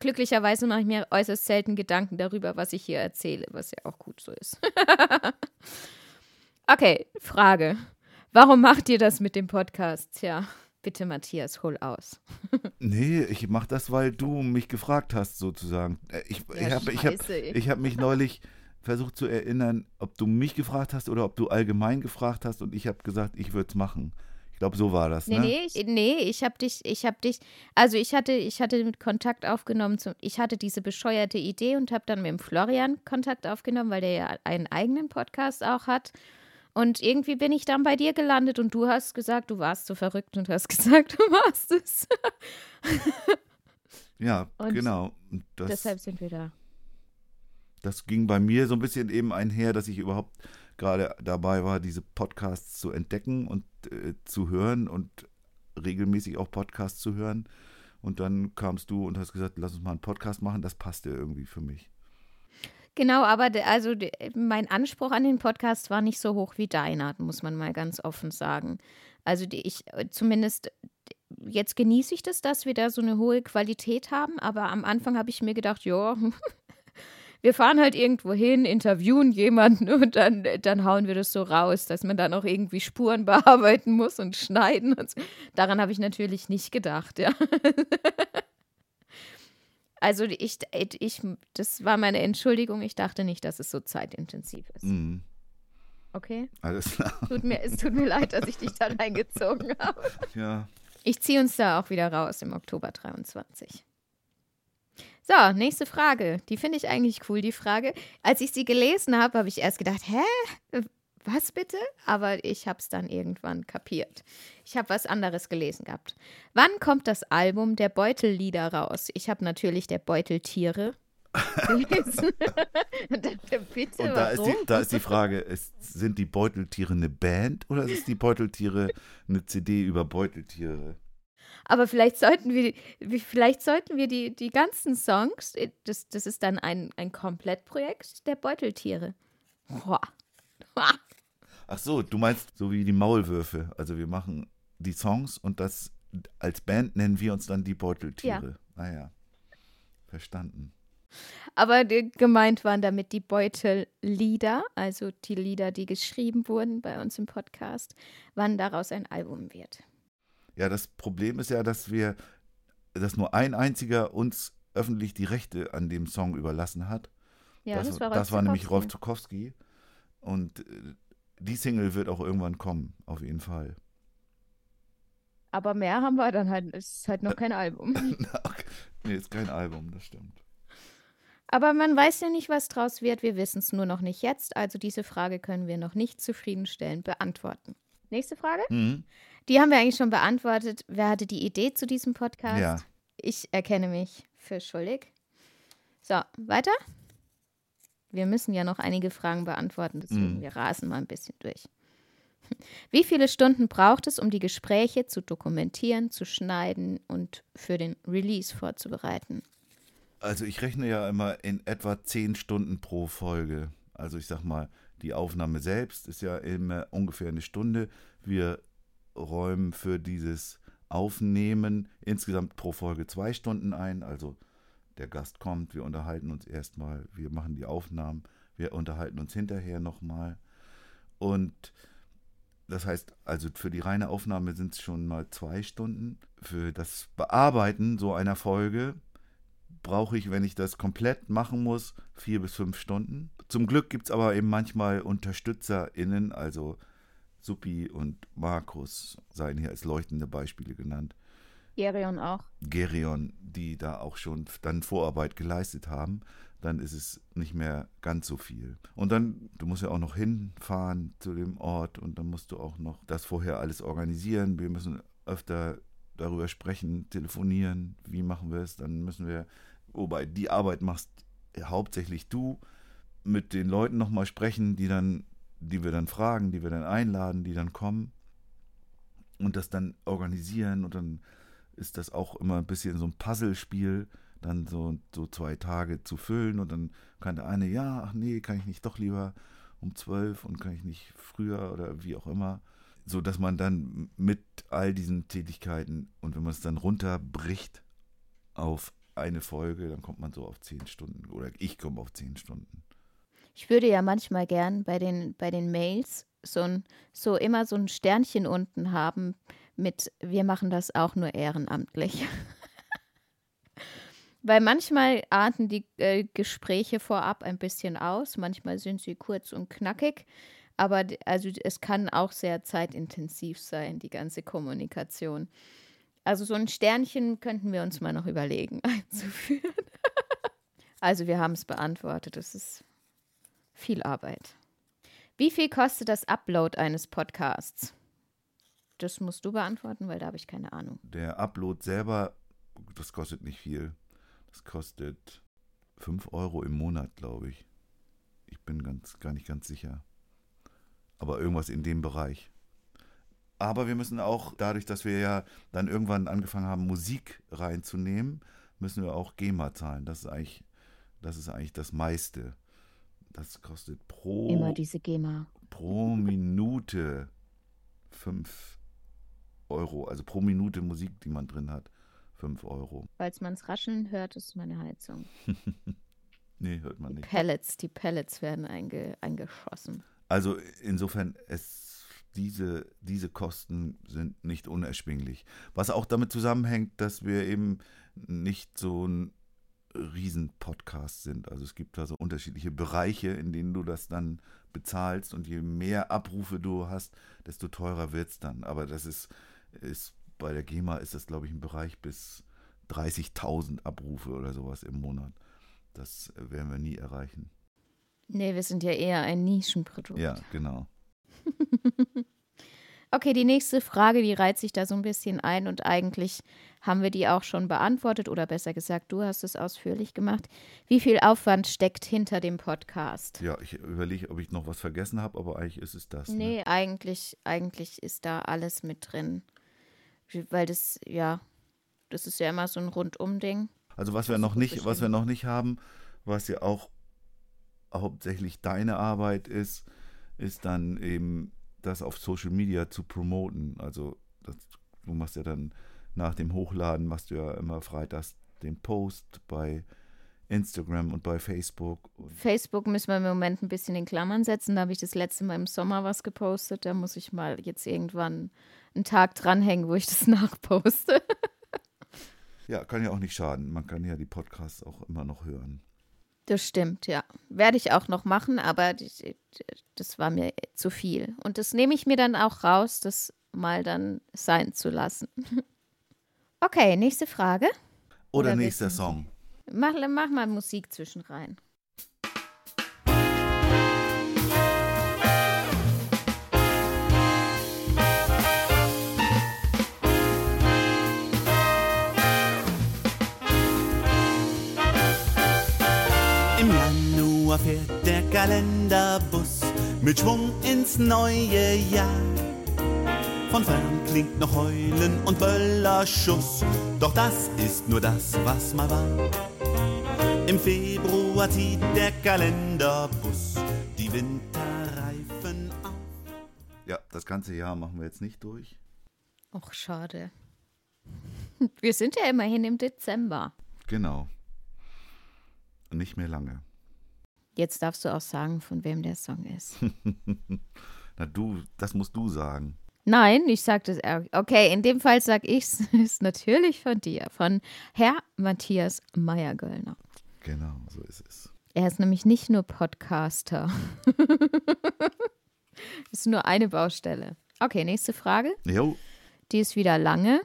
Speaker 1: glücklicherweise mache ich mir äußerst selten Gedanken darüber, was ich hier erzähle, was ja auch gut so ist. okay, Frage. Warum macht ihr das mit dem Podcast? Tja, bitte Matthias, hol aus.
Speaker 2: Nee, ich mache das, weil du mich gefragt hast, sozusagen. Äh, Ich, ich
Speaker 1: Ja,
Speaker 2: habe ich hab, ich hab mich neulich versucht zu erinnern, ob du mich gefragt hast oder ob du allgemein gefragt hast und ich habe gesagt, ich würde es machen. Ich glaube, so war das,
Speaker 1: Nee,
Speaker 2: ne?
Speaker 1: nee, ich, nee, ich habe dich, ich habe dich, also ich hatte, ich hatte mit Kontakt aufgenommen, zum, ich hatte diese bescheuerte Idee und habe dann mit dem Florian Kontakt aufgenommen, weil der ja einen eigenen Podcast auch hat. Und irgendwie bin ich dann bei dir gelandet und du hast gesagt, du warst so verrückt und hast gesagt, du machst es.
Speaker 2: Ja,
Speaker 1: Und
Speaker 2: genau. Das,
Speaker 1: Deshalb sind wir da.
Speaker 2: das ging bei mir so ein bisschen eben einher, dass ich überhaupt gerade dabei war, diese Podcasts zu entdecken und äh, zu hören und regelmäßig auch Podcasts zu hören. Und dann kamst du und hast gesagt, lass uns mal einen Podcast machen. Das passte irgendwie für mich.
Speaker 1: Genau, aber also mein Anspruch an den Podcast war nicht so hoch wie deiner, muss man mal ganz offen sagen. Also die, ich äh, zumindest jetzt genieße ich das, dass wir da so eine hohe Qualität haben, aber am Anfang habe ich mir gedacht, ja, wir fahren halt irgendwo hin, interviewen jemanden und dann, dann hauen wir das so raus, dass man dann auch irgendwie Spuren bearbeiten muss und schneiden. Und so. Daran habe ich natürlich nicht gedacht, ja. Also ich, ich, das war meine Entschuldigung. Ich dachte nicht, dass es so zeitintensiv ist.
Speaker 2: Mhm.
Speaker 1: Okay?
Speaker 2: Alles klar.
Speaker 1: Tut mir, es tut mir leid, dass ich dich da reingezogen habe.
Speaker 2: Ja.
Speaker 1: Ich ziehe uns da auch wieder raus im Oktober 23. So, nächste Frage. Die finde ich eigentlich cool, die Frage. Als ich sie gelesen habe, habe ich erst gedacht, hä? Was bitte? Aber ich habe es dann irgendwann kapiert. Ich habe was anderes gelesen gehabt. Wann kommt das Album der Beutellieder raus? Ich habe natürlich der Beuteltiere gelesen. Und bitte,
Speaker 2: Und da ist,
Speaker 1: warum?
Speaker 2: die, da ist die Frage, ist, sind die Beuteltiere eine Band oder ist die Beuteltiere eine CD über Beuteltiere?
Speaker 1: Aber vielleicht sollten wir, vielleicht sollten wir die, die ganzen Songs, äh, das, das ist dann ein, ein Komplettprojekt der Beuteltiere. Boah.
Speaker 2: Ach so, du meinst so wie die Maulwürfe. Also wir machen die Songs und das als Band nennen wir uns dann die Beuteltiere. Naja, verstanden.
Speaker 1: Aber gemeint waren damit die Beutellieder, also die Lieder, die geschrieben wurden bei uns im Podcast, wann daraus ein Album wird.
Speaker 2: Ja, das Problem ist ja, dass wir, dass nur ein einziger uns öffentlich die Rechte an dem Song überlassen hat.
Speaker 1: Ja,
Speaker 2: das,
Speaker 1: das, war,
Speaker 2: das war nämlich Rolf
Speaker 1: Zukowski.
Speaker 2: Und äh, die Single wird auch irgendwann kommen, auf jeden Fall.
Speaker 1: Aber mehr haben wir dann halt. Es ist halt noch kein Album.
Speaker 2: Nee, ist kein Album, das stimmt.
Speaker 1: Aber man weiß ja nicht, was draus wird. Wir wissen es nur noch nicht jetzt. Also diese Frage können wir noch nicht zufriedenstellend beantworten. Nächste Frage.
Speaker 2: Mhm.
Speaker 1: Die haben wir eigentlich schon beantwortet. Wer hatte die Idee zu diesem Podcast?
Speaker 2: Ja.
Speaker 1: Ich erkenne mich für schuldig. So, weiter. Wir müssen ja noch einige Fragen beantworten, deswegen
Speaker 2: Mhm.
Speaker 1: wir rasen mal ein bisschen durch. Wie viele Stunden braucht es, um die Gespräche zu dokumentieren, zu schneiden und für den Release vorzubereiten?
Speaker 2: Also ich rechne ja immer in etwa zehn Stunden pro Folge. Also ich sag mal, die Aufnahme selbst ist ja immer ungefähr eine Stunde. Wir räumen für dieses Aufnehmen insgesamt pro Folge zwei Stunden ein. Also der Gast kommt, wir unterhalten uns erstmal, wir machen die Aufnahmen, wir unterhalten uns hinterher nochmal. Und das heißt, also für die reine Aufnahme sind es schon mal zwei Stunden. Für das Bearbeiten so einer Folge brauche ich, wenn ich das komplett machen muss, vier bis fünf Stunden. Zum Glück gibt es aber eben manchmal UnterstützerInnen, also Suppi und Markus seien hier als leuchtende Beispiele genannt.
Speaker 1: Gerion auch.
Speaker 2: Gerion, die da auch schon dann Vorarbeit geleistet haben, dann ist es nicht mehr ganz so viel. Und dann, du musst ja auch noch hinfahren zu dem Ort und dann musst du auch noch das vorher alles organisieren. Wir müssen öfter darüber sprechen, telefonieren, wie machen wir es, dann müssen wir, wobei die Arbeit machst hauptsächlich du, mit den Leuten nochmal sprechen, die dann, die wir dann fragen, die wir dann einladen, die dann kommen und das dann organisieren und dann ist das auch immer ein bisschen so ein Puzzlespiel, dann so, so zwei Tage zu füllen und dann kann der eine, ja, ach nee, kann ich nicht doch lieber um zwölf und kann ich nicht früher oder wie auch immer. So dass man dann mit all diesen Tätigkeiten und wenn man es dann runterbricht auf eine Folge, dann kommt man so auf zehn Stunden oder ich komme auf zehn Stunden.
Speaker 1: Ich würde ja manchmal gern bei den, bei den Mails so, ein, so immer so ein Sternchen unten haben mit wir machen das auch nur ehrenamtlich. Weil manchmal arten die äh, Gespräche vorab ein bisschen aus, manchmal sind sie kurz und knackig, aber also es kann auch sehr zeitintensiv sein, die ganze Kommunikation. Also so ein Sternchen könnten wir uns mal noch überlegen einzuführen. also wir haben es beantwortet, es ist viel Arbeit. Wie viel kostet das Upload eines Podcasts? Das musst du beantworten, weil da habe ich keine Ahnung.
Speaker 2: Der Upload selber, das kostet nicht viel. Das kostet 5 Euro im Monat, glaube ich. Ich bin ganz, gar nicht ganz sicher. Aber irgendwas in dem Bereich. Aber wir müssen auch, dadurch, dass wir ja dann irgendwann angefangen haben, Musik reinzunehmen, müssen wir auch GEMA zahlen. Das ist eigentlich, das ist eigentlich das meiste. Das kostet pro,
Speaker 1: Immer diese GEMA.
Speaker 2: pro Minute 5 Euro. Also pro Minute Musik, die man drin hat, 5 Euro.
Speaker 1: Falls man es rascheln hört, ist meine Heizung.
Speaker 2: Nee, hört man
Speaker 1: Die
Speaker 2: nicht.
Speaker 1: Pellets, die Pellets werden einge, eingeschossen.
Speaker 2: Also insofern, es, diese, diese Kosten sind nicht unerschwinglich. Was auch damit zusammenhängt, dass wir eben nicht so ein Riesen-Podcast sind. Also es gibt da so unterschiedliche Bereiche, in denen du das dann bezahlst und je mehr Abrufe du hast, desto teurer wird es dann. Aber das ist, ist bei der GEMA ist das, glaube ich, ein Bereich bis 30.000 Abrufe oder sowas im Monat. Das werden wir nie erreichen.
Speaker 1: Nee, wir sind ja eher ein Nischenprodukt.
Speaker 2: Ja, genau.
Speaker 1: Okay, die nächste Frage, die reiht sich da so ein bisschen ein und eigentlich haben wir die auch schon beantwortet oder besser gesagt, du hast es ausführlich gemacht. Wie viel Aufwand steckt hinter dem Podcast?
Speaker 2: Ja, ich überlege, ob ich noch was vergessen habe, aber eigentlich ist es das. Ne?
Speaker 1: Nee, eigentlich, eigentlich ist da alles mit drin. Weil das, ja, das ist ja immer so ein Rundum-Ding.
Speaker 2: Also was wir noch nicht, was wir noch nicht haben, was ja auch hauptsächlich deine Arbeit ist, ist dann eben das auf Social Media zu promoten. Also das, du machst ja dann nach dem Hochladen machst du ja immer freitags den Post bei Instagram und bei Facebook.
Speaker 1: Facebook müssen wir im Moment ein bisschen in Klammern setzen. Da habe ich das letzte Mal im Sommer was gepostet. Da muss ich mal jetzt irgendwann einen Tag dranhängen, wo ich das nachposte.
Speaker 2: ja, kann ja auch nicht schaden. Man kann ja die Podcasts auch immer noch hören.
Speaker 1: Das stimmt, ja. Werde ich auch noch machen, aber das war mir zu viel. Und das nehme ich mir dann auch raus, das mal dann sein zu lassen. Okay, nächste Frage.
Speaker 2: Oder,
Speaker 1: Oder
Speaker 2: nächster
Speaker 1: wissen?
Speaker 2: Song.
Speaker 1: Mach, mach mal Musik zwischen rein.
Speaker 6: Januar fährt der Kalenderbus mit Schwung ins neue Jahr. Von fern klingt noch Heulen und Böllerschuss, doch das ist nur das, was mal war. Im Februar zieht der Kalenderbus die Winterreifen auf.
Speaker 2: Ja, das ganze Jahr machen wir jetzt nicht durch.
Speaker 1: Och, schade. Wir sind ja immerhin im Dezember.
Speaker 2: Genau. Nicht mehr lange.
Speaker 1: Jetzt darfst du auch sagen, von wem der Song ist.
Speaker 2: Na du, das musst du sagen.
Speaker 1: Nein, ich sag das. Okay, in dem Fall sag ich's. Ist natürlich von dir, von Herr Matthias Meyer-Göllner.
Speaker 2: Genau, so ist es.
Speaker 1: Er ist nämlich nicht nur Podcaster. ist nur eine Baustelle. Okay, nächste Frage.
Speaker 2: Jo,
Speaker 1: Die ist wieder lange.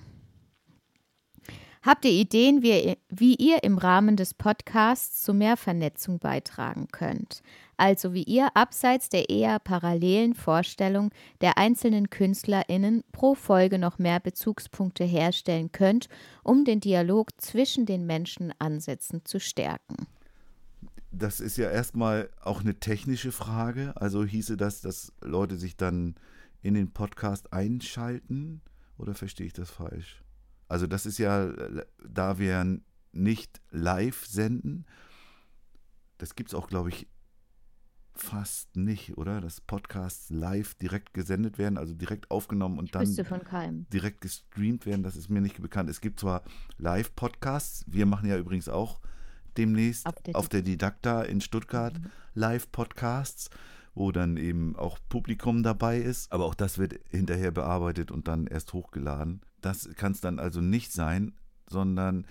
Speaker 1: Habt ihr Ideen, wie ihr, wie ihr im Rahmen des Podcasts zu mehr Vernetzung beitragen könnt? Also wie ihr abseits der eher parallelen Vorstellung der einzelnen KünstlerInnen pro Folge noch mehr Bezugspunkte herstellen könnt, um den Dialog zwischen den Menschen ansetzend zu stärken.
Speaker 2: das ist ja erstmal auch eine technische Frage. Also hieße das, dass Leute sich dann in den Podcast einschalten oder verstehe ich das falsch? Also das ist ja, da wir nicht live senden, das gibt es auch, glaube ich, fast nicht, oder? Dass Podcasts live direkt gesendet werden, also direkt aufgenommen und dann direkt gestreamt werden, das ist mir nicht bekannt. Es gibt zwar Live-Podcasts, wir machen ja übrigens auch demnächst
Speaker 1: Auf der
Speaker 2: auf der Didakta in Stuttgart Live-Podcasts, wo dann eben auch Publikum dabei ist, aber auch das wird hinterher bearbeitet und dann erst hochgeladen. Das kann es dann also nicht sein, sondern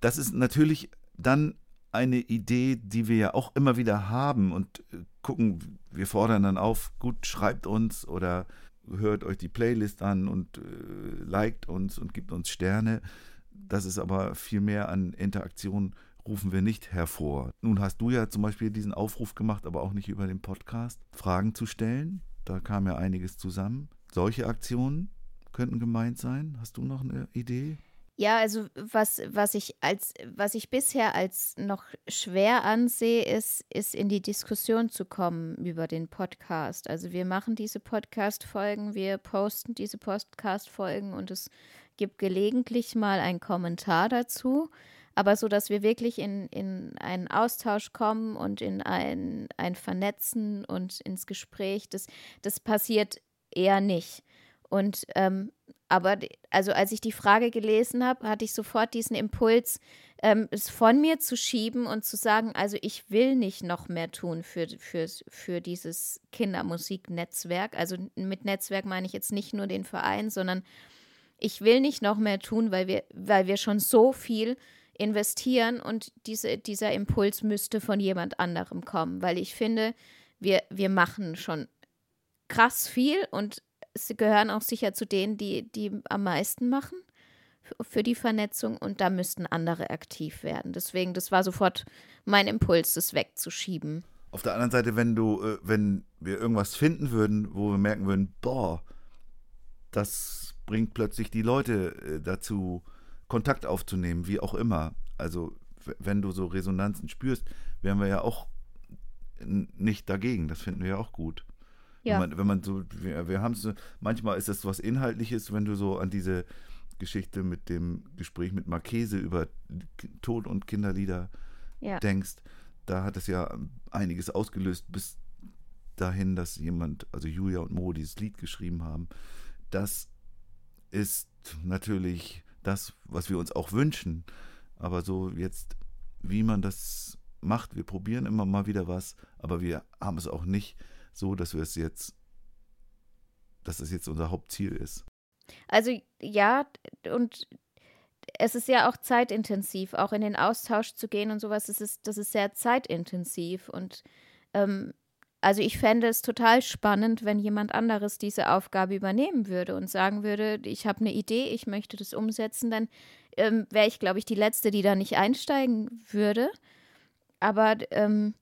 Speaker 2: das ist natürlich dann eine Idee, die wir ja auch immer wieder haben und äh, gucken, wir fordern dann auf, gut, schreibt uns oder hört euch die Playlist an und äh, liked uns und gibt uns Sterne. Das ist aber viel mehr an Interaktion rufen wir nicht hervor. Nun hast du ja zum Beispiel diesen Aufruf gemacht, aber auch nicht über den Podcast, Fragen zu stellen. Da kam ja einiges zusammen. Solche Aktionen könnten gemeint sein. Hast du noch eine Idee?
Speaker 1: Ja, also was, was ich als, was ich bisher als noch schwer ansehe, ist, ist in die Diskussion zu kommen über den Podcast. Also wir machen diese Podcast-Folgen, wir posten diese Podcast-Folgen und es gibt gelegentlich mal einen Kommentar dazu, aber so, dass wir wirklich in, in einen Austausch kommen und in ein, ein Vernetzen und ins Gespräch, das, das passiert eher nicht. Und ähm, aber also als ich die Frage gelesen habe, hatte ich sofort diesen Impuls, ähm, es von mir zu schieben und zu sagen, also ich will nicht noch mehr tun für, für, für dieses Kindermusiknetzwerk. Also mit Netzwerk meine ich jetzt nicht nur den Verein, sondern ich will nicht noch mehr tun, weil wir, weil wir schon so viel investieren und diese, dieser Impuls müsste von jemand anderem kommen, weil ich finde, wir, wir machen schon krass viel und sie gehören auch sicher zu denen, die, die am meisten machen für die Vernetzung und da müssten andere aktiv werden. Deswegen, das war sofort mein Impuls, das wegzuschieben.
Speaker 2: Auf der anderen Seite, wenn du, äh, wenn wir irgendwas finden würden, wo wir merken würden, boah, das bringt plötzlich die Leute äh, dazu, Kontakt aufzunehmen, wie auch immer. Also wenn du so Resonanzen spürst, wären wir ja auch nicht dagegen. Das finden wir ja auch gut.
Speaker 1: Ja.
Speaker 2: Wenn man, wenn man so, wir, wir haben es, manchmal ist das was Inhaltliches, wenn du so an diese Geschichte mit dem Gespräch mit Marchese über Tod und Kinderlieder
Speaker 1: Ja.
Speaker 2: denkst, da hat es ja einiges ausgelöst, bis dahin, dass jemand, also Julia und Mo, dieses Lied geschrieben haben. Das ist natürlich das, was wir uns auch wünschen. Aber so jetzt, wie man das macht, wir probieren immer mal wieder was, aber wir haben es auch nicht so, dass wir es jetzt, dass es jetzt unser Hauptziel ist.
Speaker 1: Also ja, und es ist ja auch zeitintensiv, auch in den Austausch zu gehen und sowas, das ist, das ist sehr zeitintensiv. Und ähm, also ich fände es total spannend, wenn jemand anderes diese Aufgabe übernehmen würde und sagen würde, ich habe eine Idee, ich möchte das umsetzen, dann ähm, wäre ich, glaube ich, die Letzte, die da nicht einsteigen würde. Aber ähm,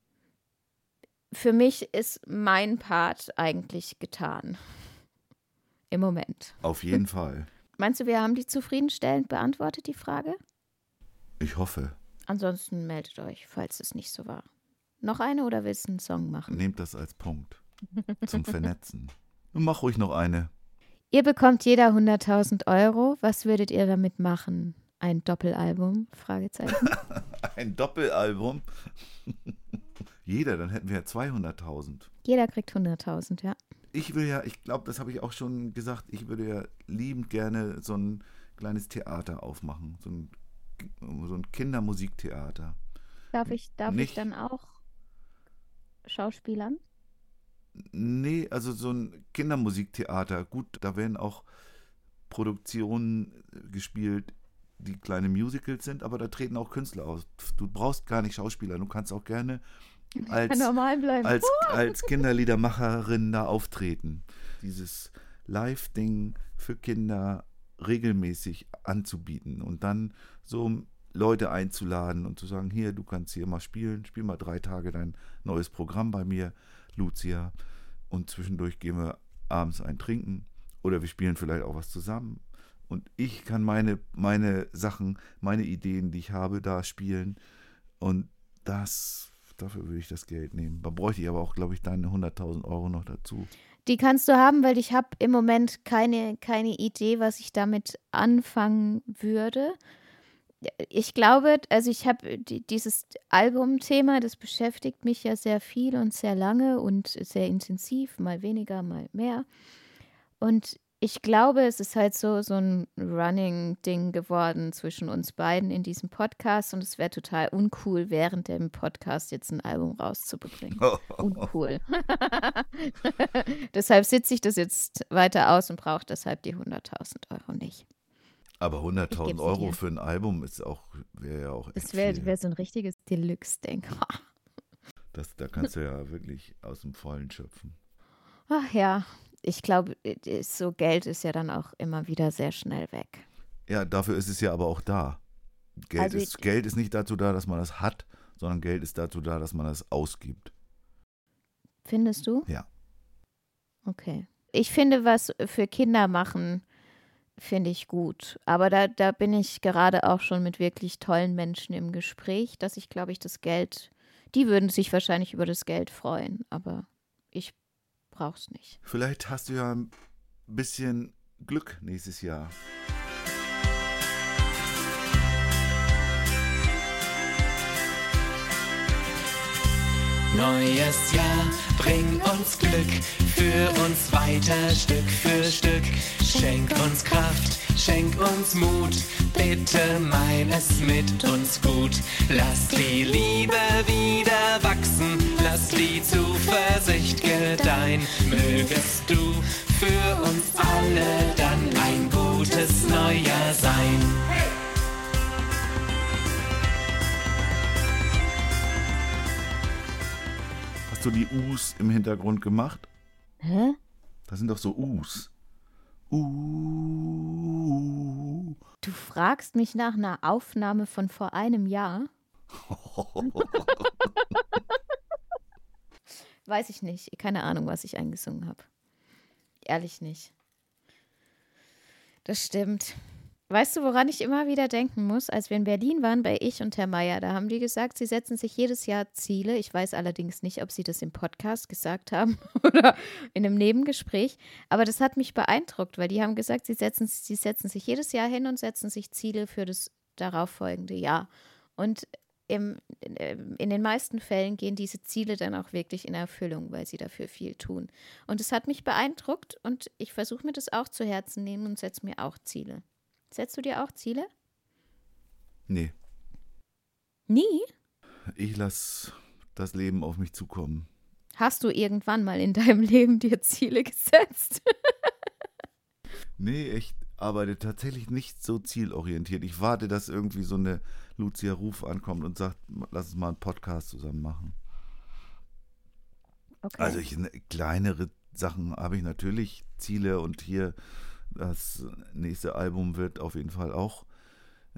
Speaker 1: für mich ist mein Part eigentlich getan. Im Moment.
Speaker 2: Auf jeden Fall.
Speaker 1: Meinst du, wir haben die zufriedenstellend beantwortet, die Frage?
Speaker 2: Ich hoffe.
Speaker 1: Ansonsten meldet euch, falls es nicht so war. Noch eine oder willst du einen Song machen?
Speaker 2: Nehmt das als Punkt. Zum Vernetzen. Mach ruhig noch eine.
Speaker 1: Ihr bekommt jeder 100.000 Euro. Was würdet ihr damit machen? Ein Doppelalbum? Fragezeichen.
Speaker 2: Ein Doppelalbum. Jeder, dann hätten wir ja 200.000.
Speaker 1: Jeder kriegt 100.000, ja.
Speaker 2: Ich will ja, ich glaube, das habe ich auch schon gesagt, ich würde ja liebend gerne so ein kleines Theater aufmachen. So ein, so ein Kindermusiktheater.
Speaker 1: Darf ich, darf ich
Speaker 2: Nicht-
Speaker 1: dann auch Schauspielern?
Speaker 2: Nee, also so ein Kindermusiktheater. Gut, da werden auch Produktionen gespielt, die kleine Musicals sind, aber da treten auch Künstler aus. Du brauchst gar nicht Schauspieler, du kannst auch gerne als,
Speaker 1: normal bleiben.
Speaker 2: als, als Kinderliedermacherin da auftreten. Dieses Live-Ding für Kinder regelmäßig anzubieten und dann so Leute einzuladen und zu sagen, hier, du kannst hier mal spielen, spiel mal drei Tage dein neues Programm bei mir, Lucia, und zwischendurch gehen wir abends ein Trinken oder wir spielen vielleicht auch was zusammen. Und ich kann meine, meine Sachen, meine Ideen, die ich habe, da spielen. Und das, dafür würde ich das Geld nehmen. Da bräuchte ich aber auch, glaube ich, deine 100.000 Euro noch dazu.
Speaker 1: Die kannst du haben, weil ich habe im Moment keine, keine Idee, was ich damit anfangen würde. Ich glaube, also ich habe die- dieses Albumthema, das beschäftigt mich ja sehr viel und sehr lange und sehr intensiv, mal weniger, mal mehr. Und ich glaube, es ist halt so, so ein Running-Ding geworden zwischen uns beiden in diesem Podcast und es wäre total uncool, während dem Podcast jetzt ein Album rauszubringen. Uncool. deshalb sitze ich das jetzt weiter aus und brauche deshalb die 100.000 Euro nicht.
Speaker 2: Aber
Speaker 1: Ich
Speaker 2: 100.000
Speaker 1: geb's
Speaker 2: Euro
Speaker 1: dir.
Speaker 2: für ein Album ist auch, wäre ja auch echt
Speaker 1: Das wäre wär so ein richtiges Deluxe-Ding.
Speaker 2: Das, da kannst du ja wirklich aus dem Vollen schöpfen.
Speaker 1: Ach ja, ich glaube, so Geld ist ja dann auch immer wieder sehr schnell weg.
Speaker 2: Ja, dafür ist es ja aber auch da. Geld,
Speaker 1: Also
Speaker 2: ist,
Speaker 1: ich-
Speaker 2: Geld ist nicht dazu da, dass man das hat, sondern Geld ist dazu da, dass man das ausgibt.
Speaker 1: Findest du?
Speaker 2: Ja.
Speaker 1: Okay. Ich finde, was für Kinder machen, finde ich gut. Aber da, da bin ich gerade auch schon mit wirklich tollen Menschen im Gespräch, dass ich, glaube ich, das Geld, die würden sich wahrscheinlich über das Geld freuen, aber brauche es nicht.
Speaker 2: Vielleicht hast du ja ein bisschen Glück nächstes Jahr.
Speaker 3: Neues Jahr, bring uns Glück, führ uns weiter Stück für Stück. Schenk uns Kraft, schenk uns Mut, bitte mein es mit uns gut. Lass die Liebe wieder wachsen, lass die Zuversicht gedeihen. Mögest du für uns alle dann ein gutes Neujahr sein.
Speaker 2: Hast du die U's im Hintergrund gemacht?
Speaker 1: Hä?
Speaker 2: Das sind doch so U's. Uh.
Speaker 1: Du fragst mich nach einer Aufnahme von vor einem Jahr? Weiß ich nicht. Keine Ahnung, was ich eingesungen habe. Ehrlich nicht. Das stimmt. Weißt du, woran ich immer wieder denken muss? Als wir in Berlin waren bei ich und Herr Meier, da haben die gesagt, sie setzen sich jedes Jahr Ziele. Ich weiß allerdings nicht, ob sie das im Podcast gesagt haben oder in einem Nebengespräch. Aber das hat mich beeindruckt, weil die haben gesagt, sie setzen, sie setzen sich jedes Jahr hin und setzen sich Ziele für das darauffolgende Jahr. Und im, in, in den meisten Fällen gehen diese Ziele dann auch wirklich in Erfüllung, weil sie dafür viel tun. Und es hat mich beeindruckt und ich versuche mir das auch zu Herzen nehmen und setze mir auch Ziele. Setzt du dir auch Ziele?
Speaker 2: Nee,
Speaker 1: Nie?
Speaker 2: ich lasse das Leben auf mich zukommen.
Speaker 1: Hast du irgendwann mal in deinem Leben dir Ziele gesetzt?
Speaker 2: Nee, echt. arbeite tatsächlich nicht so zielorientiert. Ich warte, dass irgendwie so eine Lucia Ruf ankommt und sagt, lass uns mal einen Podcast zusammen machen.
Speaker 1: Okay.
Speaker 2: Also ich, ne, kleinere Sachen habe ich natürlich Ziele und hier das nächste Album wird auf jeden Fall auch,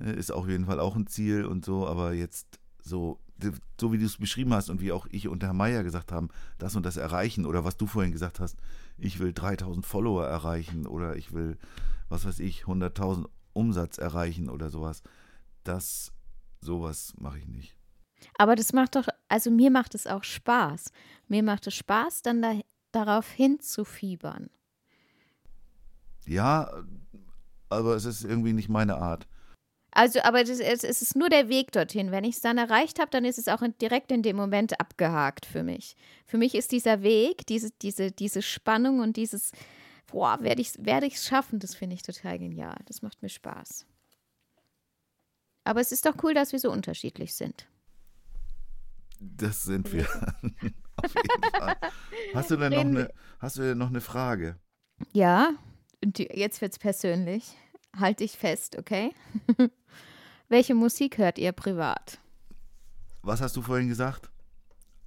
Speaker 2: äh, ist auf jeden Fall auch ein Ziel und so, aber jetzt so, so wie du es beschrieben hast und wie auch ich und Herr Meier gesagt haben, das und das erreichen oder was du vorhin gesagt hast, ich will 3000 Follower erreichen oder ich will, was weiß ich, 100.000 Umsatz erreichen oder sowas. Das, sowas mache ich nicht.
Speaker 1: Aber das macht doch, also mir macht es auch Spaß. Mir macht es Spaß, dann da, darauf hinzufiebern.
Speaker 2: Ja, aber es ist irgendwie nicht meine Art.
Speaker 1: Also, aber das, es, es ist nur der Weg dorthin. Wenn ich es dann erreicht habe, dann ist es auch in, direkt in dem Moment abgehakt für mich. Für mich ist dieser Weg, diese, diese, diese Spannung und dieses, boah, werde ich es werde ich's schaffen, das finde ich total genial. Das macht mir Spaß. Aber es ist doch cool, dass wir so unterschiedlich sind.
Speaker 2: Das sind wir. Auf jeden Fall. Hast du denn noch eine, hast du denn noch eine Frage?
Speaker 1: Ja, und jetzt wird's persönlich. Halt dich fest, okay? Welche Musik hört ihr privat?
Speaker 2: Was hast du vorhin gesagt?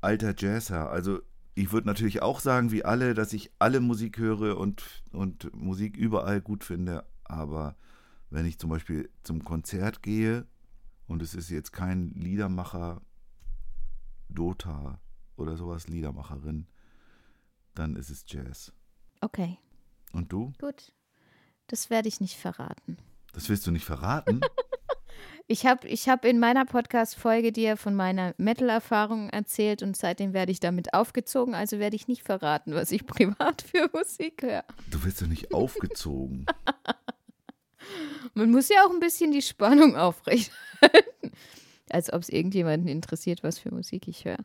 Speaker 2: Alter Jazzherr. Also ich würde natürlich auch sagen, wie alle, dass ich alle Musik höre und, und Musik überall gut finde. Aber wenn ich zum Beispiel zum Konzert gehe und es ist jetzt kein Liedermacher, Dota oder sowas, Liedermacherin, dann ist es Jazz.
Speaker 1: Okay,
Speaker 2: Und du?
Speaker 1: gut. Das werde ich nicht verraten.
Speaker 2: Das willst du nicht verraten?
Speaker 1: Ich habe ich hab in meiner Podcast-Folge dir von meiner Metal-Erfahrung erzählt und seitdem werde ich damit aufgezogen, also werde ich nicht verraten, was ich privat für Musik höre.
Speaker 2: Du wirst doch nicht aufgezogen.
Speaker 1: Man muss ja auch ein bisschen die Spannung aufrechterhalten. Als ob es irgendjemanden interessiert, was für Musik ich höre.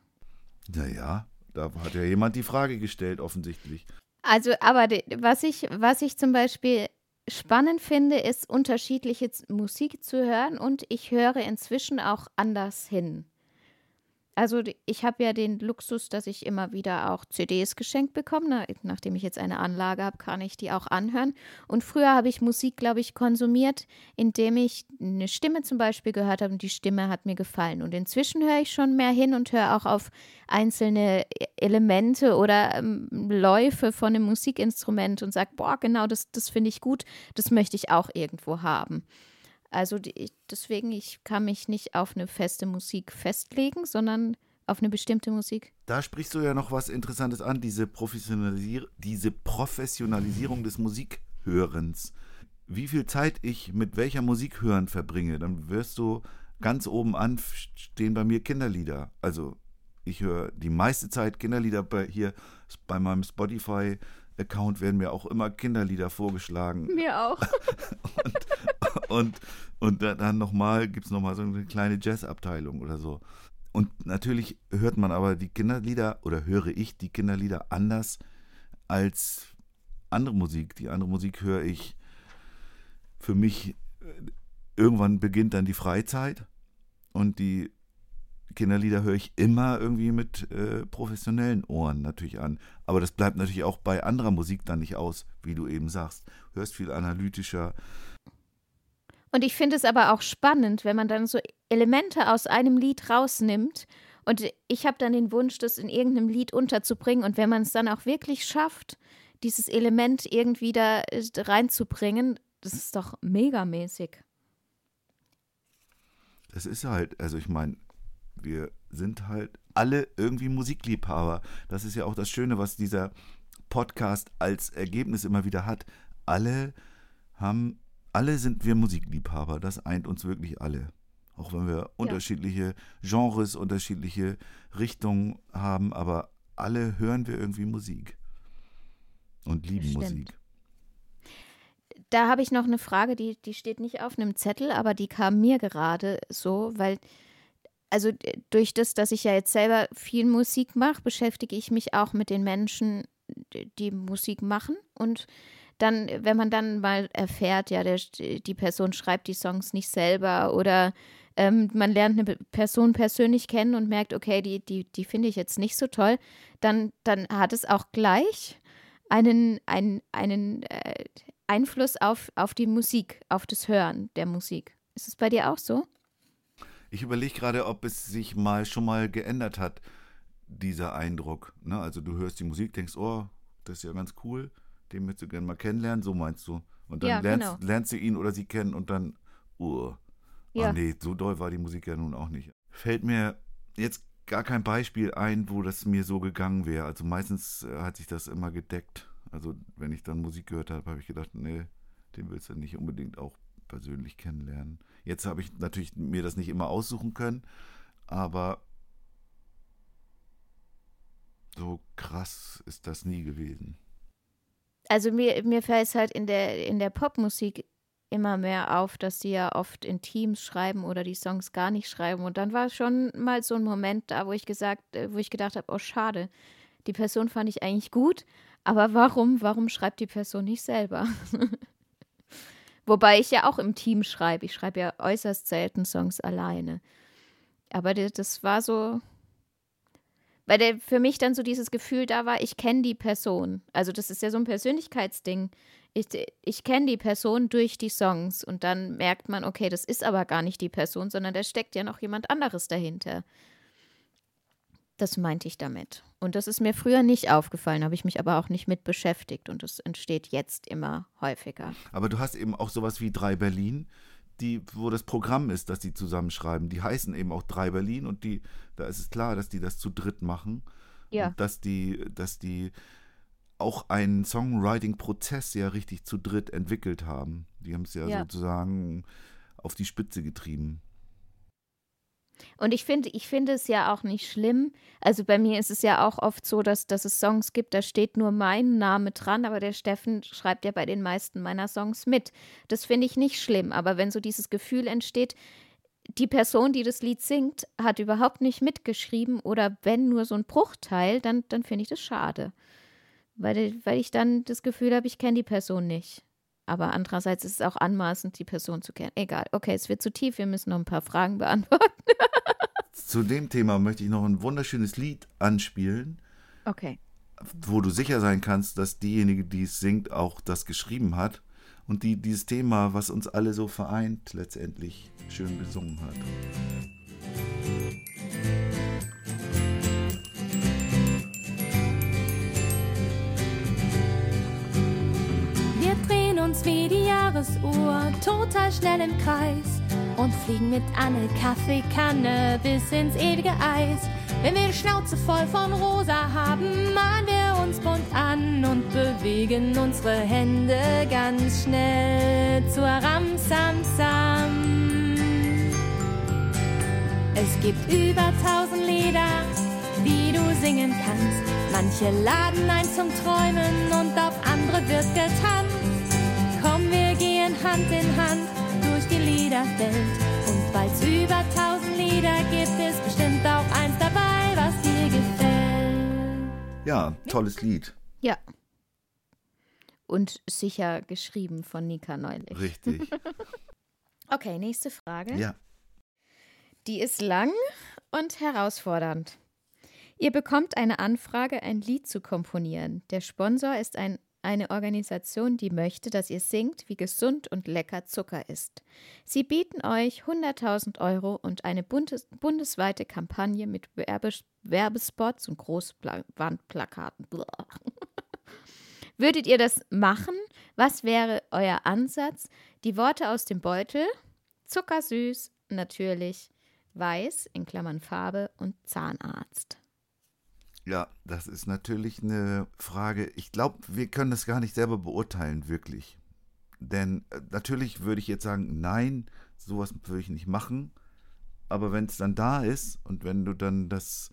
Speaker 2: Naja, da hat ja jemand die Frage gestellt, offensichtlich.
Speaker 1: Also, aber de- was ich, was ich zum Beispiel spannend finde, ist unterschiedliche Musik zu hören und ich höre inzwischen auch anders hin. Also ich habe ja den Luxus, dass ich immer wieder auch CDs geschenkt bekomme. Na, nachdem ich jetzt eine Anlage habe, kann ich die auch anhören. Und früher habe ich Musik, glaube ich, konsumiert, indem ich eine Stimme zum Beispiel gehört habe und die Stimme hat mir gefallen. Und inzwischen höre ich schon mehr hin und höre auch auf einzelne E- Elemente oder ähm, Läufe von einem Musikinstrument und sage, boah, genau, das, das finde ich gut, das möchte ich auch irgendwo haben. Also die, deswegen, ich kann mich nicht auf eine feste Musik festlegen, sondern auf eine bestimmte Musik.
Speaker 2: Da sprichst du ja noch was Interessantes an, diese, Professionalisier diese Professionalisierung des Musikhörens. Wie viel Zeit ich mit welcher Musik hören verbringe, dann wirst du ganz oben an stehen bei mir Kinderlieder. Also ich höre die meiste Zeit Kinderlieder bei hier bei meinem Spotify-Account werden mir auch immer Kinderlieder vorgeschlagen.
Speaker 1: Mir auch.
Speaker 2: und, und da- dann nochmal, gibt es nochmal so eine kleine Jazzabteilung oder so. Und natürlich hört man aber die Kinderlieder oder höre ich die Kinderlieder anders als andere Musik. Die andere Musik höre ich für mich, äh, irgendwann beginnt dann die Freizeit und die Kinderlieder höre ich immer irgendwie mit äh, professionellen Ohren natürlich an. Aber das bleibt natürlich auch bei anderer Musik dann nicht aus, wie du eben sagst. Hörst viel analytischer,
Speaker 1: Und ich finde es aber auch spannend, wenn man dann so Elemente aus einem Lied rausnimmt. Und ich habe dann den Wunsch, das in irgendeinem Lied unterzubringen. Und wenn man es dann auch wirklich schafft, dieses Element irgendwie da äh, reinzubringen, das ist doch megamäßig.
Speaker 2: Das ist halt, also ich meine, wir sind halt alle irgendwie Musikliebhaber. Das ist ja auch das Schöne, was dieser Podcast als Ergebnis immer wieder hat. Alle haben, alle sind wir Musikliebhaber. Das eint uns wirklich alle. Auch wenn wir unterschiedliche Genres, unterschiedliche Richtungen haben, aber alle hören wir irgendwie Musik. Und lieben
Speaker 1: Stimmt.
Speaker 2: Musik.
Speaker 1: Da habe ich noch eine Frage, die, die steht nicht auf einem Zettel, aber die kam mir gerade so, weil, also durch das, dass ich ja jetzt selber viel Musik mache, beschäftige ich mich auch mit den Menschen, die Musik machen. Und dann, wenn man dann mal erfährt, ja, der, die Person schreibt die Songs nicht selber oder ähm, man lernt eine Person persönlich kennen und merkt, okay, die, die, die finde ich jetzt nicht so toll, dann, dann hat es auch gleich einen, einen, einen, äh, Einfluss auf, auf die Musik, auf das Hören der Musik. Ist es bei dir auch so?
Speaker 2: Ich überlege gerade, ob es sich mal schon mal geändert hat, dieser Eindruck. Ne? Also du hörst die Musik, denkst, oh, das ist ja ganz cool, den möchtest du gerne mal kennenlernen, so meinst du. Und dann
Speaker 1: Ja,
Speaker 2: lernst,
Speaker 1: genau.
Speaker 2: lernst du ihn oder sie kennen und dann, oh,
Speaker 1: Ja.
Speaker 2: ah nee, so doll war die Musik ja nun auch nicht. Fällt mir jetzt gar kein Beispiel ein, wo das mir so gegangen wäre. Also meistens äh, hat sich das immer gedeckt. Also wenn ich dann Musik gehört habe, habe ich gedacht, nee, den willst du nicht unbedingt auch persönlich kennenlernen. Jetzt habe ich natürlich mir das nicht immer aussuchen können, aber so krass ist das nie gewesen.
Speaker 1: Also mir, mir fällt es halt in der, in der Popmusik immer mehr auf, dass die ja oft in Teams schreiben oder die Songs gar nicht schreiben. Und dann war schon mal so ein Moment da, wo ich gesagt, äh, wo ich gedacht habe, oh schade, die Person fand ich eigentlich gut, aber warum, warum schreibt die Person nicht selber? Wobei ich ja auch im Team schreibe. Ich schreibe ja äußerst selten Songs alleine. Aber das, war so, weil der für mich dann so dieses Gefühl da war, ich kenne die Person. Also das ist ja so ein Persönlichkeitsding. Ich, ich kenne die Person durch die Songs und dann merkt man, okay, das ist aber gar nicht die Person, sondern da steckt ja noch jemand anderes dahinter. Das meinte ich damit. Und das ist mir früher nicht aufgefallen, habe ich mich aber auch nicht mit beschäftigt und das entsteht jetzt immer häufiger.
Speaker 2: Aber du hast eben auch sowas wie Drei Berlin, die, wo das Programm ist, dass die zusammenschreiben. Die heißen eben auch Drei Berlin und die, da ist es klar, dass die das zu dritt machen.
Speaker 1: Ja.
Speaker 2: Und dass die, dass die auch einen Songwriting-Prozess ja richtig zu dritt entwickelt haben. Die haben es ja,
Speaker 1: Ja.
Speaker 2: sozusagen auf die Spitze getrieben.
Speaker 1: Und ich finde, ich finde es ja auch nicht schlimm. Also bei mir ist es ja auch oft so, dass, dass es Songs gibt, da steht nur mein Name dran, aber der Steffen schreibt ja bei den meisten meiner Songs mit. Das finde ich nicht schlimm. Aber wenn so dieses Gefühl entsteht, die Person, die das Lied singt, hat überhaupt nicht mitgeschrieben oder wenn nur so ein Bruchteil, dann, dann finde ich das schade. Weil, weil ich dann das Gefühl habe, ich kenne die Person nicht. Aber andererseits ist es auch anmaßend, die Person zu kennen. Egal. Okay, es wird zu tief. Wir müssen noch ein paar Fragen beantworten.
Speaker 2: Zu dem Thema möchte ich noch ein wunderschönes Lied anspielen,
Speaker 1: Okay.
Speaker 2: wo du sicher sein kannst, dass diejenige, die es singt, auch das geschrieben hat und die dieses Thema, was uns alle so vereint, letztendlich schön gesungen hat.
Speaker 7: Jahresuhr total schnell im Kreis und fliegen mit Anne Kaffeekanne bis ins ewige Eis. Wenn wir die Schnauze voll von Rosa haben, malen wir uns bunt an und bewegen unsere Hände ganz schnell zur Ramsamsam. Es gibt über tausend Lieder, die du singen kannst. Manche laden ein zum Träumen und auf andere wird getanzt. Hand in Hand durch die Liederwelt. Und weil's über tausend Lieder gibt, ist bestimmt auch eins dabei, was dir gefällt.
Speaker 2: Ja, tolles Lied.
Speaker 1: Ja. Und sicher geschrieben von Nika neulich.
Speaker 2: Richtig.
Speaker 1: Okay, nächste Frage.
Speaker 2: Ja.
Speaker 1: Die ist lang und herausfordernd. Ihr bekommt eine Anfrage, ein Lied zu komponieren. Der Sponsor ist ein, eine Organisation, die möchte, dass ihr singt, wie gesund und lecker Zucker ist. Sie bieten euch 100.000 Euro und eine buntes, bundesweite Kampagne mit Werbes, Werbespots und Großwandplakaten. Würdet ihr das machen? Was wäre euer Ansatz? Die Worte aus dem Beutel? Zuckersüß, natürlich, weiß, in Klammern Farbe und Zahnarzt.
Speaker 2: Ja, das ist natürlich eine Frage. Ich glaube, wir können das gar nicht selber beurteilen, wirklich. Denn äh, natürlich würde ich jetzt sagen, nein, sowas würde ich nicht machen. Aber wenn es dann da ist und wenn du dann das,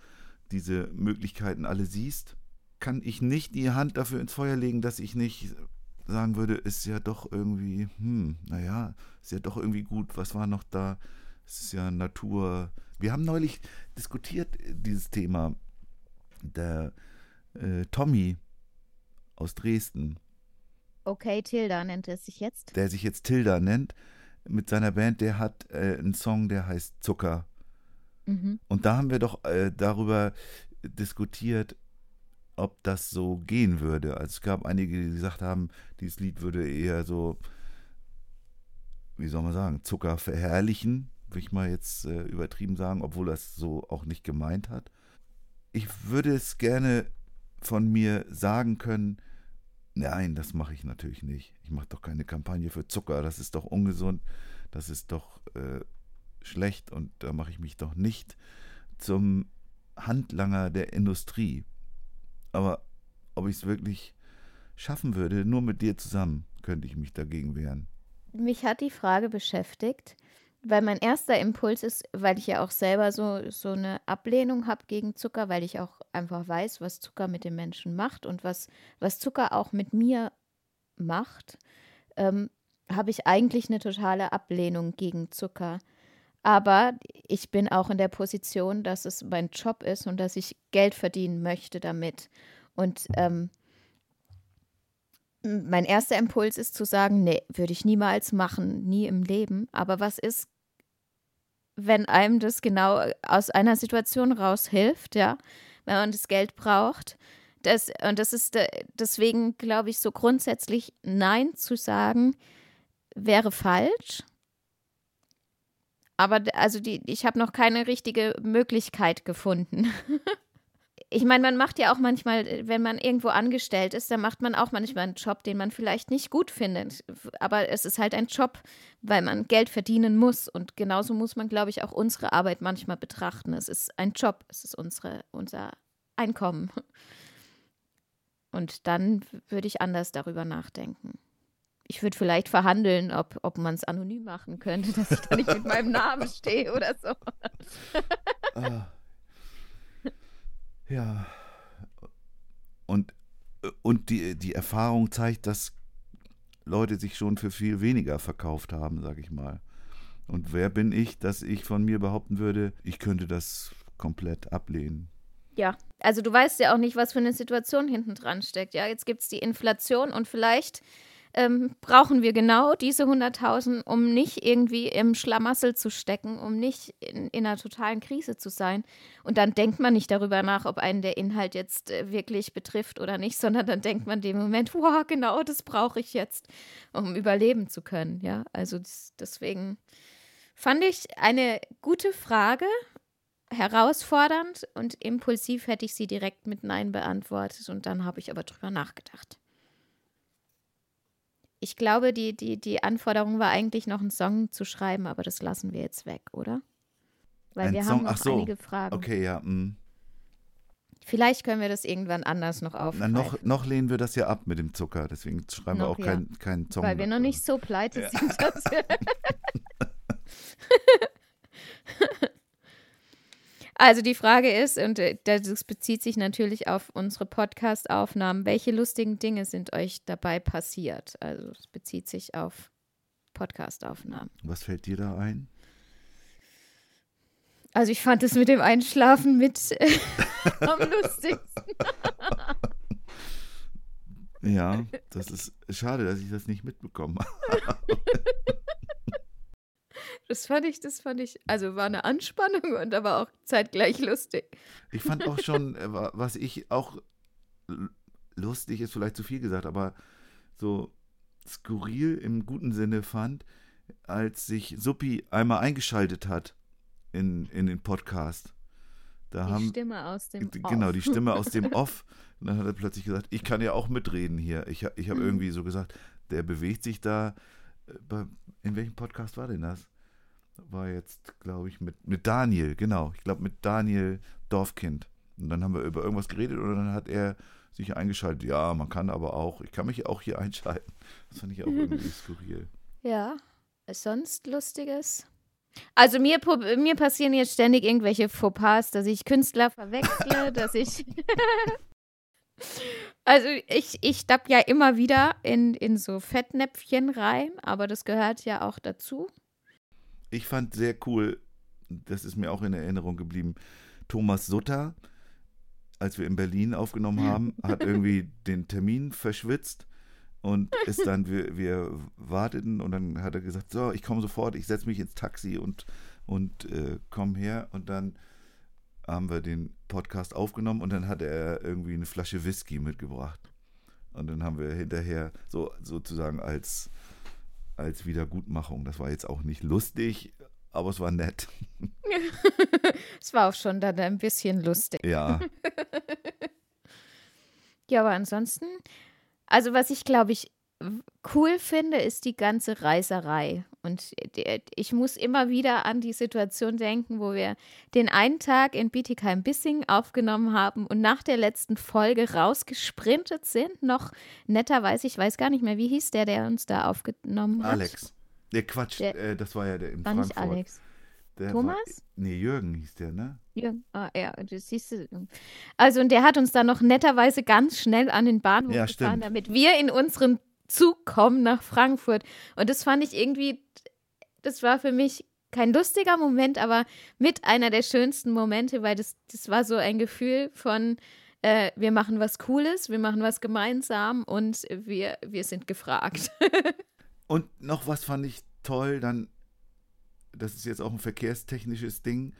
Speaker 2: diese Möglichkeiten alle siehst, kann ich nicht die Hand dafür ins Feuer legen, dass ich nicht sagen würde, ist ja doch irgendwie, hm, naja, ist ja doch irgendwie gut, was war noch da? Es ist ja Natur. Wir haben neulich diskutiert, äh, dieses Thema. Der äh, Tommy aus Dresden,
Speaker 1: Okay, Tilda nennt es sich jetzt.
Speaker 2: der sich jetzt Tilda nennt, mit seiner Band, der hat äh, einen Song, der heißt Zucker.
Speaker 1: Mhm.
Speaker 2: Und da haben wir doch äh, darüber diskutiert, ob das so gehen würde. Also es gab einige, die gesagt haben, dieses Lied würde eher so, wie soll man sagen, Zucker verherrlichen, würde ich mal jetzt äh, übertrieben sagen, obwohl das so auch nicht gemeint hat. Ich würde es gerne von mir sagen können, nein, das mache ich natürlich nicht. Ich mache doch keine Kampagne für Zucker, das ist doch ungesund, das ist doch äh, schlecht und da mache ich mich doch nicht zum Handlanger der Industrie. Aber ob ich es wirklich schaffen würde, nur mit dir zusammen, könnte ich mich dagegen wehren.
Speaker 1: Mich hat die Frage beschäftigt, weil mein erster Impuls ist, weil ich ja auch selber so, so eine Ablehnung habe gegen Zucker, weil ich auch einfach weiß, was Zucker mit den Menschen macht und was, was Zucker auch mit mir macht, ähm, habe ich eigentlich eine totale Ablehnung gegen Zucker. Aber ich bin auch in der Position, dass es mein Job ist und dass ich Geld verdienen möchte damit. Und ähm, mein erster Impuls ist zu sagen, nee, würde ich niemals machen, nie im Leben. Aber was ist, wenn einem das genau aus einer Situation raushilft, ja, wenn man das Geld braucht? Das, und das ist deswegen, glaube ich, so grundsätzlich Nein zu sagen, wäre falsch. Aber also die, ich habe noch keine richtige Möglichkeit gefunden. ich meine, man macht ja auch manchmal, wenn man irgendwo angestellt ist, dann macht man auch manchmal einen Job, den man vielleicht nicht gut findet. Aber es ist halt ein Job, weil man Geld verdienen muss. Und genauso muss man, glaube ich, auch unsere Arbeit manchmal betrachten. Es ist ein Job, es ist unsere, unser Einkommen. Und dann würde ich anders darüber nachdenken ich würde vielleicht verhandeln, ob, ob man es anonym machen könnte, dass ich da nicht mit meinem Namen stehe oder so.
Speaker 2: ah. Ja. Und, und die, die Erfahrung zeigt, dass Leute sich schon für viel weniger verkauft haben, sag ich mal. Und wer bin ich, dass ich von mir behaupten würde, ich könnte das komplett ablehnen?
Speaker 1: Ja, also du weißt ja auch nicht, was für eine Situation hinten dran steckt. Ja, jetzt gibt es die Inflation und vielleicht ähm, brauchen wir genau diese 100.000, um nicht irgendwie im Schlamassel zu stecken, um nicht in, in, einer totalen Krise zu sein. Und dann denkt man nicht darüber nach, ob einen der Inhalt jetzt äh, wirklich betrifft oder nicht, sondern dann denkt man dem Moment, wow, genau das brauche ich jetzt, um überleben zu können. Ja, also deswegen fand ich eine gute Frage, herausfordernd und impulsiv hätte ich sie direkt mit Nein beantwortet und dann habe ich aber drüber nachgedacht ich glaube, die, die, die Anforderung war eigentlich noch einen Song zu schreiben, aber das lassen wir jetzt weg, oder? Weil
Speaker 2: Ein
Speaker 1: wir
Speaker 2: Song?
Speaker 1: haben noch
Speaker 2: so.
Speaker 1: einige Fragen.
Speaker 2: Okay, ja. Mh. Mm.
Speaker 1: Vielleicht können wir das irgendwann anders noch aufgreifen.
Speaker 2: noch, noch lehnen wir das ja ab mit dem Zucker, deswegen schreiben noch, wir auch ja. keinen kein Song.
Speaker 1: Weil wir noch nicht so pleite ja. sind. Also die Frage ist, und äh, das bezieht sich natürlich auf unsere Podcast-Aufnahmen, welche lustigen Dinge sind euch dabei passiert? Also es bezieht sich auf Podcast-Aufnahmen.
Speaker 2: Was fällt dir da ein?
Speaker 1: Also ich fand es mit dem Einschlafen mit äh, am lustigsten.
Speaker 2: ja, das ist schade, dass ich das nicht mitbekommen habe.
Speaker 1: Das fand ich, das fand ich, also war eine Anspannung und aber auch zeitgleich lustig.
Speaker 2: Ich fand auch schon, äh, was ich auch lustig ist vielleicht zu viel gesagt, aber so skurril im guten Sinne fand, als sich Suppi einmal eingeschaltet hat in, in den Podcast.
Speaker 1: Da die haben, Stimme aus dem
Speaker 2: Off. Genau, die Stimme aus dem Off. Und dann hat er plötzlich gesagt, ich kann ja auch mitreden hier. Ich, ich habe mhm. irgendwie so gesagt, der bewegt sich da. Äh, in welchem Podcast war denn das? War jetzt, glaube ich, mit, mit Daniel, genau. Ich glaube, mit Daniel Dorfkind. Und dann haben wir über irgendwas geredet und dann hat er sich eingeschaltet. Ja, man kann aber auch, ich kann mich auch hier einschalten. Das fand ich auch irgendwie skurril.
Speaker 1: Ja, sonst Lustiges. Also mir, mir passieren jetzt ständig irgendwelche Fauxpas, dass ich Künstler verwechsle, dass ich. also ich, ich tapp ja immer wieder in, in so Fettnäpfchen rein, aber das gehört ja auch dazu
Speaker 2: ich fand sehr cool, das ist mir auch in Erinnerung geblieben, Thomas Sutter, als wir in Berlin aufgenommen haben, hat irgendwie den Termin verschwitzt und ist dann, wir, wir warteten und dann hat er gesagt, so, ich komme sofort, ich setze mich ins Taxi und, und äh, komme her und dann haben wir den Podcast aufgenommen und dann hat er irgendwie eine Flasche Whisky mitgebracht. Und dann haben wir hinterher so sozusagen als, als Wiedergutmachung, das war jetzt auch nicht lustig, aber es war nett.
Speaker 1: Es war auch schon dann ein bisschen lustig.
Speaker 2: Ja,
Speaker 1: Ja, aber ansonsten, also was ich glaube ich cool finde, ist die ganze Reiserei. Und ich muss immer wieder an die Situation denken, wo wir den einen Tag in Bietigheim-Bissing aufgenommen haben und nach der letzten Folge rausgesprintet sind. Noch netterweise, ich weiß gar nicht mehr, wie hieß der, der uns da aufgenommen hat?
Speaker 2: Alex. Der Quatsch,
Speaker 1: Der-
Speaker 2: äh, das war ja der in
Speaker 1: War
Speaker 2: Frankfurt.
Speaker 1: nicht Alex.
Speaker 2: Der
Speaker 1: Thomas?
Speaker 2: War, nee, Jürgen hieß der, ne?
Speaker 1: Ja, ah, ja, das siehst du. Also, und der hat uns dann noch netterweise ganz schnell an den Bahnhof
Speaker 2: Ja,
Speaker 1: gefahren,
Speaker 2: stimmt.
Speaker 1: damit wir in unseren Zug kommen nach Frankfurt. Und das fand ich irgendwie, das war für mich kein lustiger Moment, aber mit einer der schönsten Momente, weil das, das war so ein Gefühl von, äh, wir machen was Cooles, wir machen was gemeinsam und wir, wir sind gefragt.
Speaker 2: Und noch was fand ich toll, dann, das ist jetzt auch ein verkehrstechnisches Ding,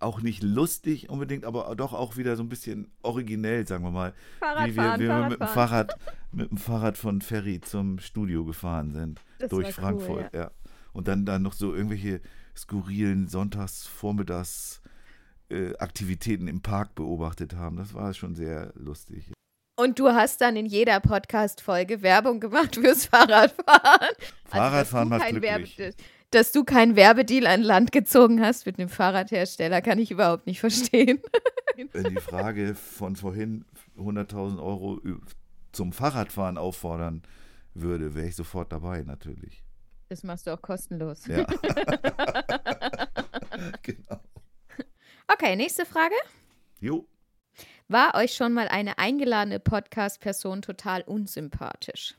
Speaker 2: auch nicht lustig unbedingt, aber doch auch wieder so ein bisschen originell, sagen wir mal. wie wir, wie wir mit dem Fahrrad, mit dem Fahrrad von Ferry zum Studio gefahren sind.
Speaker 1: Das
Speaker 2: durch
Speaker 1: war cool,
Speaker 2: Frankfurt, ja. Und dann, dann noch so irgendwelche skurrilen Sonntagsvormittags äh, Aktivitäten im Park beobachtet haben. Das war schon sehr lustig.
Speaker 1: Und du hast dann in jeder Podcast-Folge Werbung gemacht fürs Fahrradfahren.
Speaker 2: Fahrradfahren
Speaker 1: dass
Speaker 2: macht glücklich.
Speaker 1: Werbe, dass du keinen Werbedeal an Land gezogen hast mit einem Fahrradhersteller, kann ich überhaupt nicht verstehen.
Speaker 2: Wenn die Frage von vorhin 100.000 Euro zum Fahrradfahren auffordern würde, wäre ich sofort dabei, natürlich.
Speaker 1: Das machst du auch kostenlos.
Speaker 2: Ja. genau.
Speaker 1: Okay, nächste Frage.
Speaker 2: Jo,
Speaker 1: War euch schon mal eine eingeladene Podcast-Person total unsympathisch?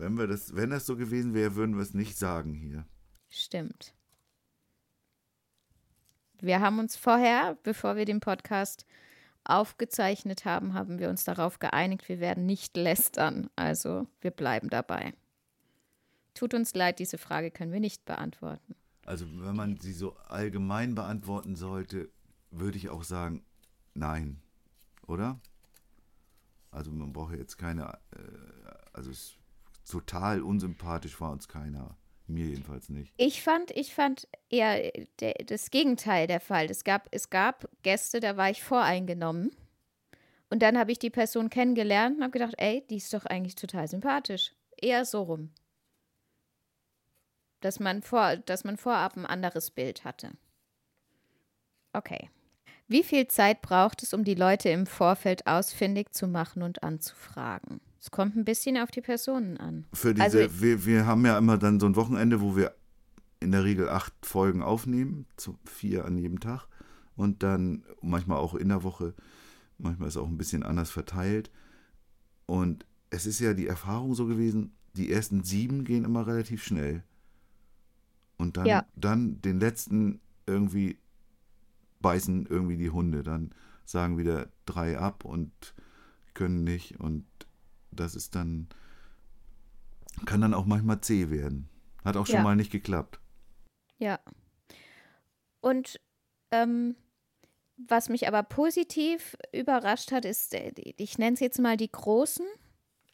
Speaker 2: wenn, wir das, wenn das so gewesen wäre, würden wir es nicht sagen hier.
Speaker 1: Stimmt. Wir haben uns vorher, bevor wir den Podcast aufgezeichnet haben, haben wir uns darauf geeinigt, wir werden nicht lästern. Also wir bleiben dabei. Tut uns leid, diese Frage können wir nicht beantworten.
Speaker 2: Also wenn man sie so allgemein beantworten sollte, würde ich auch sagen, nein, oder? Also man braucht jetzt keine, äh, also es total unsympathisch war uns keiner. Mir jedenfalls nicht.
Speaker 1: Ich fand, ich fand eher der, das Gegenteil der Fall. Es gab, es gab Gäste, da war ich voreingenommen. Und dann habe ich die Person kennengelernt und habe gedacht, ey, die ist doch eigentlich total sympathisch. Eher so rum. Dass man, vor, dass man vorab ein anderes Bild hatte. Okay. Wie viel Zeit braucht es, um die Leute im Vorfeld ausfindig zu machen und anzufragen? Es kommt ein bisschen auf die Personen an.
Speaker 2: Für diese,
Speaker 1: Also-
Speaker 2: wir, wir haben ja immer dann so ein Wochenende, wo wir in der Regel acht Folgen aufnehmen, zu, vier an jedem Tag und dann manchmal auch in der Woche, manchmal ist es auch ein bisschen anders verteilt. Und es ist ja die Erfahrung so gewesen, die ersten sieben gehen immer relativ schnell. Und dann,
Speaker 1: Ja.
Speaker 2: dann den letzten irgendwie beißen irgendwie die Hunde. Dann sagen wieder drei ab und können nicht. Und das ist dann, kann dann auch manchmal zäh werden. Hat auch schon
Speaker 1: Ja.
Speaker 2: mal nicht geklappt.
Speaker 1: Ja. Und ähm, was mich aber positiv überrascht hat, ist, äh, ich nenne es jetzt mal die großen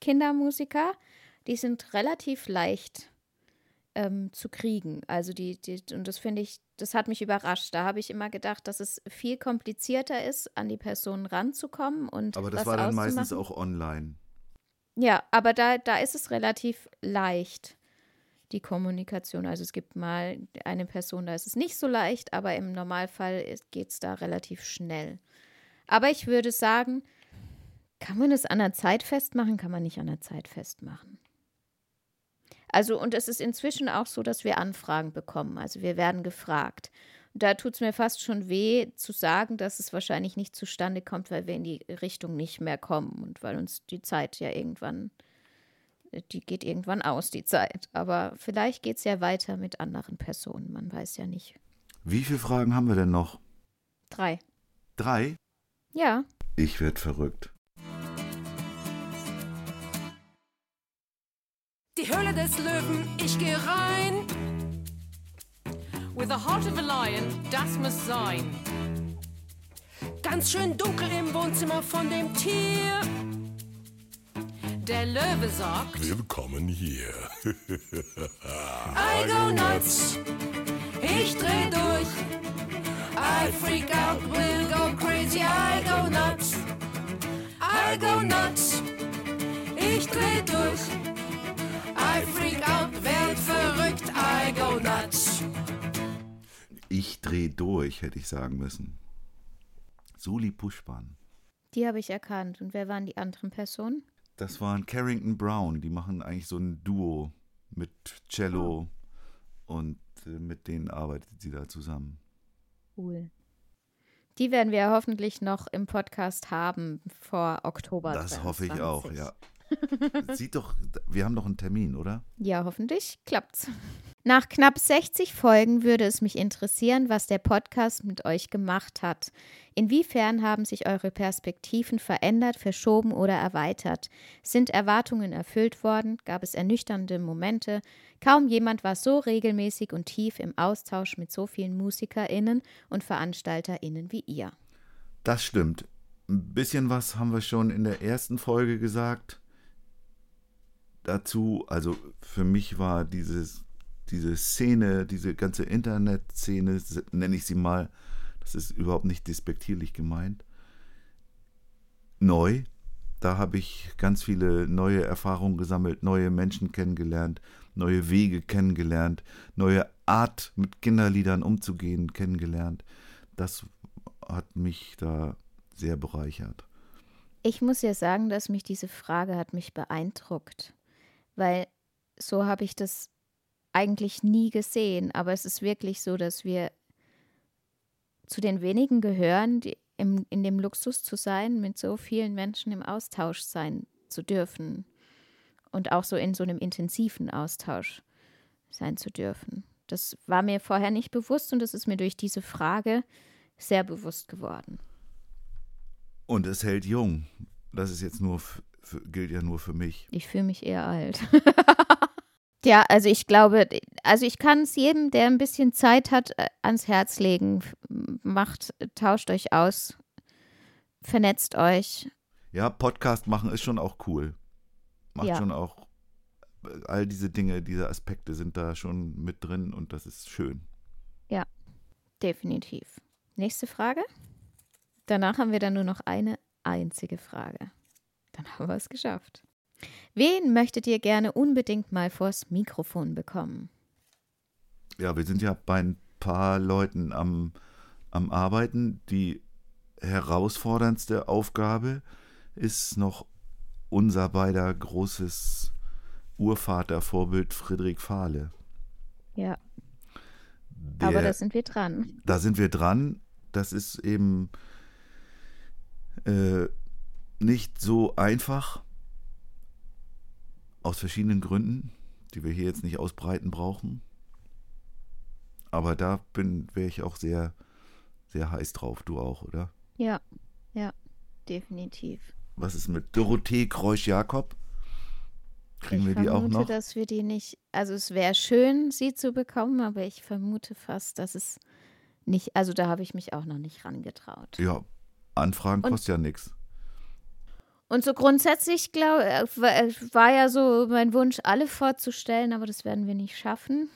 Speaker 1: Kindermusiker, die sind relativ leicht ähm, zu kriegen. Also die, die, und das finde ich, das hat mich überrascht. Da habe ich immer gedacht, dass es viel komplizierter ist, an die Personen ranzukommen und
Speaker 2: Aber das war dann meistens auch online.
Speaker 1: Ja, aber da, da ist es relativ leicht, die Kommunikation. Also es gibt mal eine Person, da ist es nicht so leicht, aber im Normalfall geht es da relativ schnell. Aber ich würde sagen, kann man es an der Zeit festmachen, kann man nicht an der Zeit festmachen. Also, und es ist inzwischen auch so, dass wir Anfragen bekommen. Also wir werden gefragt. Da tut es mir fast schon weh zu sagen, dass es wahrscheinlich nicht zustande kommt, weil wir in die Richtung nicht mehr kommen und weil uns die Zeit ja irgendwann, die geht irgendwann aus, die Zeit. Aber vielleicht geht es ja weiter mit anderen Personen, man weiß ja nicht.
Speaker 2: Wie viele Fragen haben wir denn noch?
Speaker 1: Drei.
Speaker 2: Drei?
Speaker 1: Ja,
Speaker 2: Ich werd verrückt.
Speaker 8: Die Höhle des Löwen, ich geh rein. With the heart of a lion, das muss sein. Ganz schön dunkel im Wohnzimmer von dem Tier. Der Löwe sagt,
Speaker 5: Willkommen hier.
Speaker 8: I go nuts, ich dreh durch. I freak out, will go crazy, I go nuts. I go nuts, ich dreh durch.
Speaker 2: Ich dreh durch, hätte ich sagen müssen. Suli Pushpan.
Speaker 1: Die habe ich erkannt. Und wer waren die anderen Personen?
Speaker 2: Das waren Carrington Brown. Die machen eigentlich so ein Duo mit Cello und äh, mit denen arbeitet sie da zusammen.
Speaker 1: Cool. Die werden wir hoffentlich noch im Podcast haben vor Oktober.
Speaker 2: Das hoffe ich
Speaker 1: 22.
Speaker 2: auch, ja. Sieht doch, wir haben doch einen Termin, oder?
Speaker 1: Ja, hoffentlich klappt's. Nach knapp 60 Folgen würde es mich interessieren, was der Podcast mit euch gemacht hat. Inwiefern haben sich eure Perspektiven verändert, verschoben oder erweitert? Sind Erwartungen erfüllt worden? Gab es ernüchternde Momente? Kaum jemand war so regelmäßig und tief im Austausch mit so vielen MusikerInnen und VeranstalterInnen wie ihr.
Speaker 2: Das stimmt. Ein bisschen was haben wir schon in der ersten Folge gesagt. Dazu, also für mich war dieses, diese Szene, diese ganze Internetszene, nenne ich sie mal, das ist überhaupt nicht despektierlich gemeint, neu. Da habe ich ganz viele neue Erfahrungen gesammelt, neue Menschen kennengelernt, neue Wege kennengelernt, neue Art mit Kinderliedern umzugehen kennengelernt. Das hat mich da sehr bereichert.
Speaker 1: Ich muss ja sagen, dass mich diese Frage hat mich beeindruckt, weil so habe ich das eigentlich nie gesehen, aber es ist wirklich so, dass wir zu den wenigen gehören, die im, in dem Luxus zu sein, mit so vielen Menschen im Austausch sein zu dürfen und auch so in so einem intensiven Austausch sein zu dürfen. Das war mir vorher nicht bewusst und das ist mir durch diese Frage sehr bewusst geworden.
Speaker 2: Und es hält jung. Das ist jetzt nur, gilt ja nur für mich.
Speaker 1: Ich fühle mich eher alt. ja, also ich glaube, also ich kann es jedem, der ein bisschen Zeit hat, äh, ans Herz legen. Macht, tauscht euch aus, vernetzt euch.
Speaker 2: Ja, Podcast machen ist schon auch cool. Macht
Speaker 1: Ja.
Speaker 2: schon auch, all diese Dinge, diese Aspekte sind da schon mit drin und das ist schön.
Speaker 1: Definitiv. Nächste Frage. Danach haben wir dann nur noch eine einzige Frage. Dann haben wir es geschafft. Wen möchtet ihr gerne unbedingt mal vors Mikrofon bekommen?
Speaker 2: Ja, wir sind ja bei ein paar Leuten am, am Arbeiten. Die herausforderndste Aufgabe ist noch unser beider großes Urvatervorbild Friedrich Fahle.
Speaker 1: Ja,
Speaker 2: Der,
Speaker 1: aber da sind wir dran.
Speaker 2: da sind wir dran. Das ist eben äh, nicht so einfach. Aus verschiedenen Gründen, die wir hier jetzt nicht ausbreiten brauchen. Aber da bin wäre ich auch sehr, sehr heiß drauf. Du auch, oder?
Speaker 1: Ja, ja, definitiv.
Speaker 2: Was ist mit Dorothee Kreusch-Jakob? Kriegen
Speaker 1: ich
Speaker 2: wir die
Speaker 1: vermute,
Speaker 2: auch noch?
Speaker 1: dass wir die nicht, also es wäre schön, sie zu bekommen, aber ich vermute fast, dass es nicht, also da habe ich mich auch noch nicht rangetraut.
Speaker 2: Ja, Anfragen
Speaker 1: Und-
Speaker 2: kostet ja nichts.
Speaker 1: Und so grundsätzlich glaub, äh, war äh, war ja so mein Wunsch, alle vorzustellen, aber das werden wir nicht schaffen.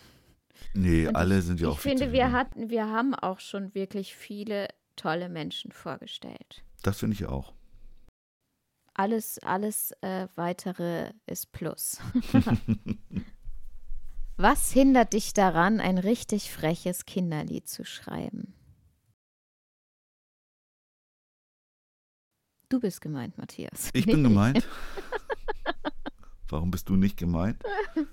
Speaker 2: Nee,
Speaker 1: Und
Speaker 2: alle sind ja auch
Speaker 1: Ich finde, wir hatten, wir haben auch schon wirklich viele tolle Menschen vorgestellt.
Speaker 2: Das finde ich auch.
Speaker 1: Alles, alles äh, weitere ist Plus. Was hindert dich daran, ein richtig freches Kinderlied zu schreiben? Du bist gemeint, Matthias.
Speaker 2: Ich bin gemeint. Warum bist du nicht gemeint?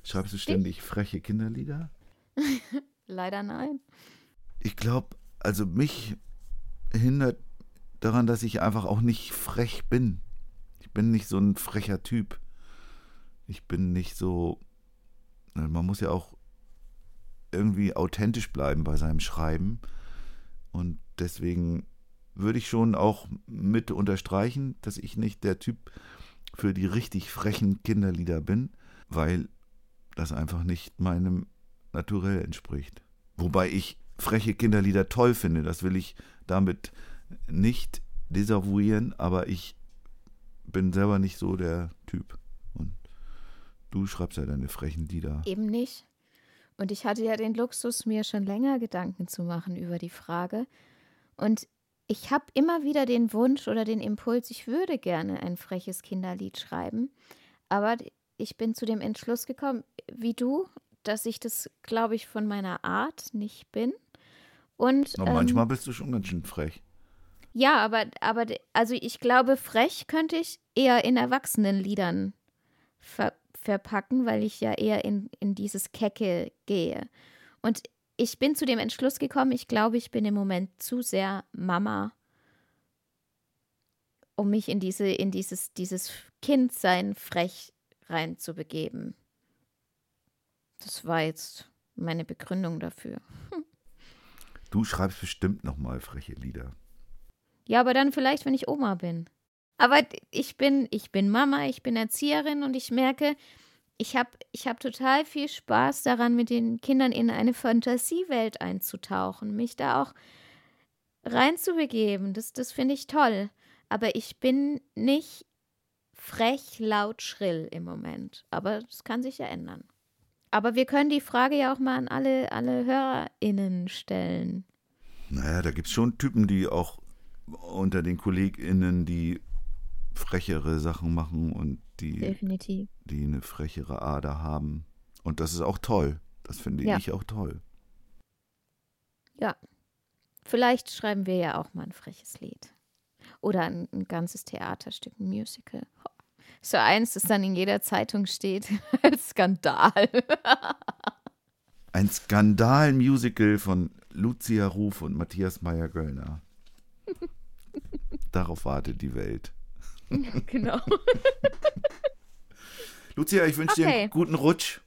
Speaker 2: Schreibst du ständig freche Kinderlieder?
Speaker 1: Leider nein.
Speaker 2: Ich glaube, also mich hindert daran, dass ich einfach auch nicht frech bin. Ich bin nicht so ein frecher Typ. Ich bin nicht so. Man muss ja auch irgendwie authentisch bleiben bei seinem Schreiben. Und deswegen würde ich schon auch mit unterstreichen, dass ich nicht der Typ für die richtig frechen Kinderlieder bin, weil das einfach nicht meinem Naturell entspricht. Wobei ich freche Kinderlieder toll finde, das will ich damit nicht desavouieren, aber ich bin selber nicht so der Typ. Und du schreibst ja deine frechen Lieder.
Speaker 1: Eben nicht. Und ich hatte ja den Luxus, mir schon länger Gedanken zu machen über die Frage. Und ich habe immer wieder den Wunsch oder den Impuls, ich würde gerne ein freches Kinderlied schreiben. Aber ich bin zu dem Entschluss gekommen, wie du, dass ich das, glaube ich, von meiner Art nicht bin. Und
Speaker 2: Na,
Speaker 1: ähm,
Speaker 2: manchmal bist du schon ganz schön frech.
Speaker 1: ja, aber, aber also ich glaube, frech könnte ich eher in Erwachsenenliedern ver verpacken, weil ich ja eher in, in dieses Kecke gehe. Und ich bin zu dem Entschluss gekommen, ich glaube, ich bin im Moment zu sehr Mama, um mich in diese, in dieses, dieses Kindsein frech reinzubegeben. Das war jetzt meine Begründung dafür.
Speaker 2: Du schreibst bestimmt noch mal freche Lieder.
Speaker 1: Ja, aber dann vielleicht, wenn ich Oma bin. Aber ich bin, ich bin Mama, ich bin Erzieherin und ich merke, ich habe ich hab total viel Spaß daran, mit den Kindern in eine Fantasiewelt einzutauchen, mich da auch reinzubegeben. Das, das finde ich toll. Aber ich bin nicht frech, laut, schrill im Moment. Aber das kann sich ja ändern. Aber wir können die Frage ja auch mal an alle, alle HörerInnen stellen.
Speaker 2: Naja, da gibt es schon Typen, die auch unter den KollegInnen, die frechere Sachen machen und die,
Speaker 1: Definitiv.
Speaker 2: die eine frechere Ader haben. Und das ist auch toll. Das finde
Speaker 1: Ja.
Speaker 2: ich auch toll.
Speaker 1: Vielleicht schreiben wir ja auch mal ein freches Lied. Oder ein, ein ganzes Theaterstück, ein Musical. So eins, das dann in jeder Zeitung steht als Skandal.
Speaker 2: Ein Skandal-Musical von Lucia Ruf und Matthias Meyer-Göllner. Darauf wartet die Welt.
Speaker 1: genau.
Speaker 2: Lucia, ich wünsche dir
Speaker 1: Okay.
Speaker 2: einen guten Rutsch.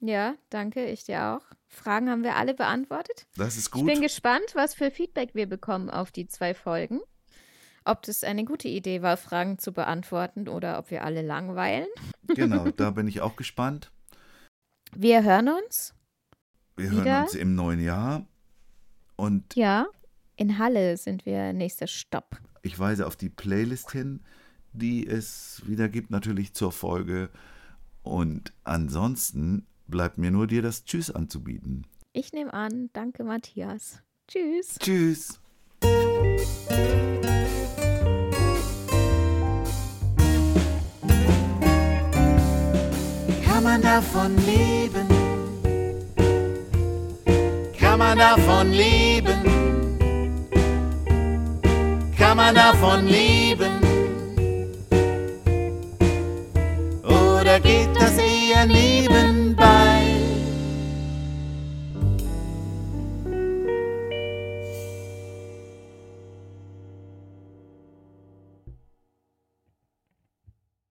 Speaker 1: Ja, danke, ich dir auch. Fragen haben wir alle beantwortet.
Speaker 2: Das ist
Speaker 1: Ich
Speaker 2: gut.
Speaker 1: bin gespannt, was für Feedback wir bekommen auf die zwei Folgen. Ob das eine gute Idee war, Fragen zu beantworten oder ob wir alle langweilen.
Speaker 2: Genau, da bin ich auch gespannt.
Speaker 1: Wir hören uns.
Speaker 2: Wir
Speaker 1: Wieder?
Speaker 2: hören uns im neuen Jahr. Und
Speaker 1: Ja. In Halle sind wir nächster Stopp.
Speaker 2: ich weise auf die Playlist hin, die es wieder gibt, natürlich zur Folge. Und ansonsten bleibt mir nur dir das Tschüss anzubieten.
Speaker 1: Ich nehme an. Danke, Matthias. Tschüss.
Speaker 2: Tschüss.
Speaker 6: Kann man davon leben? Kann man davon leben? Kann man davon leben? Geht das eher nebenbei?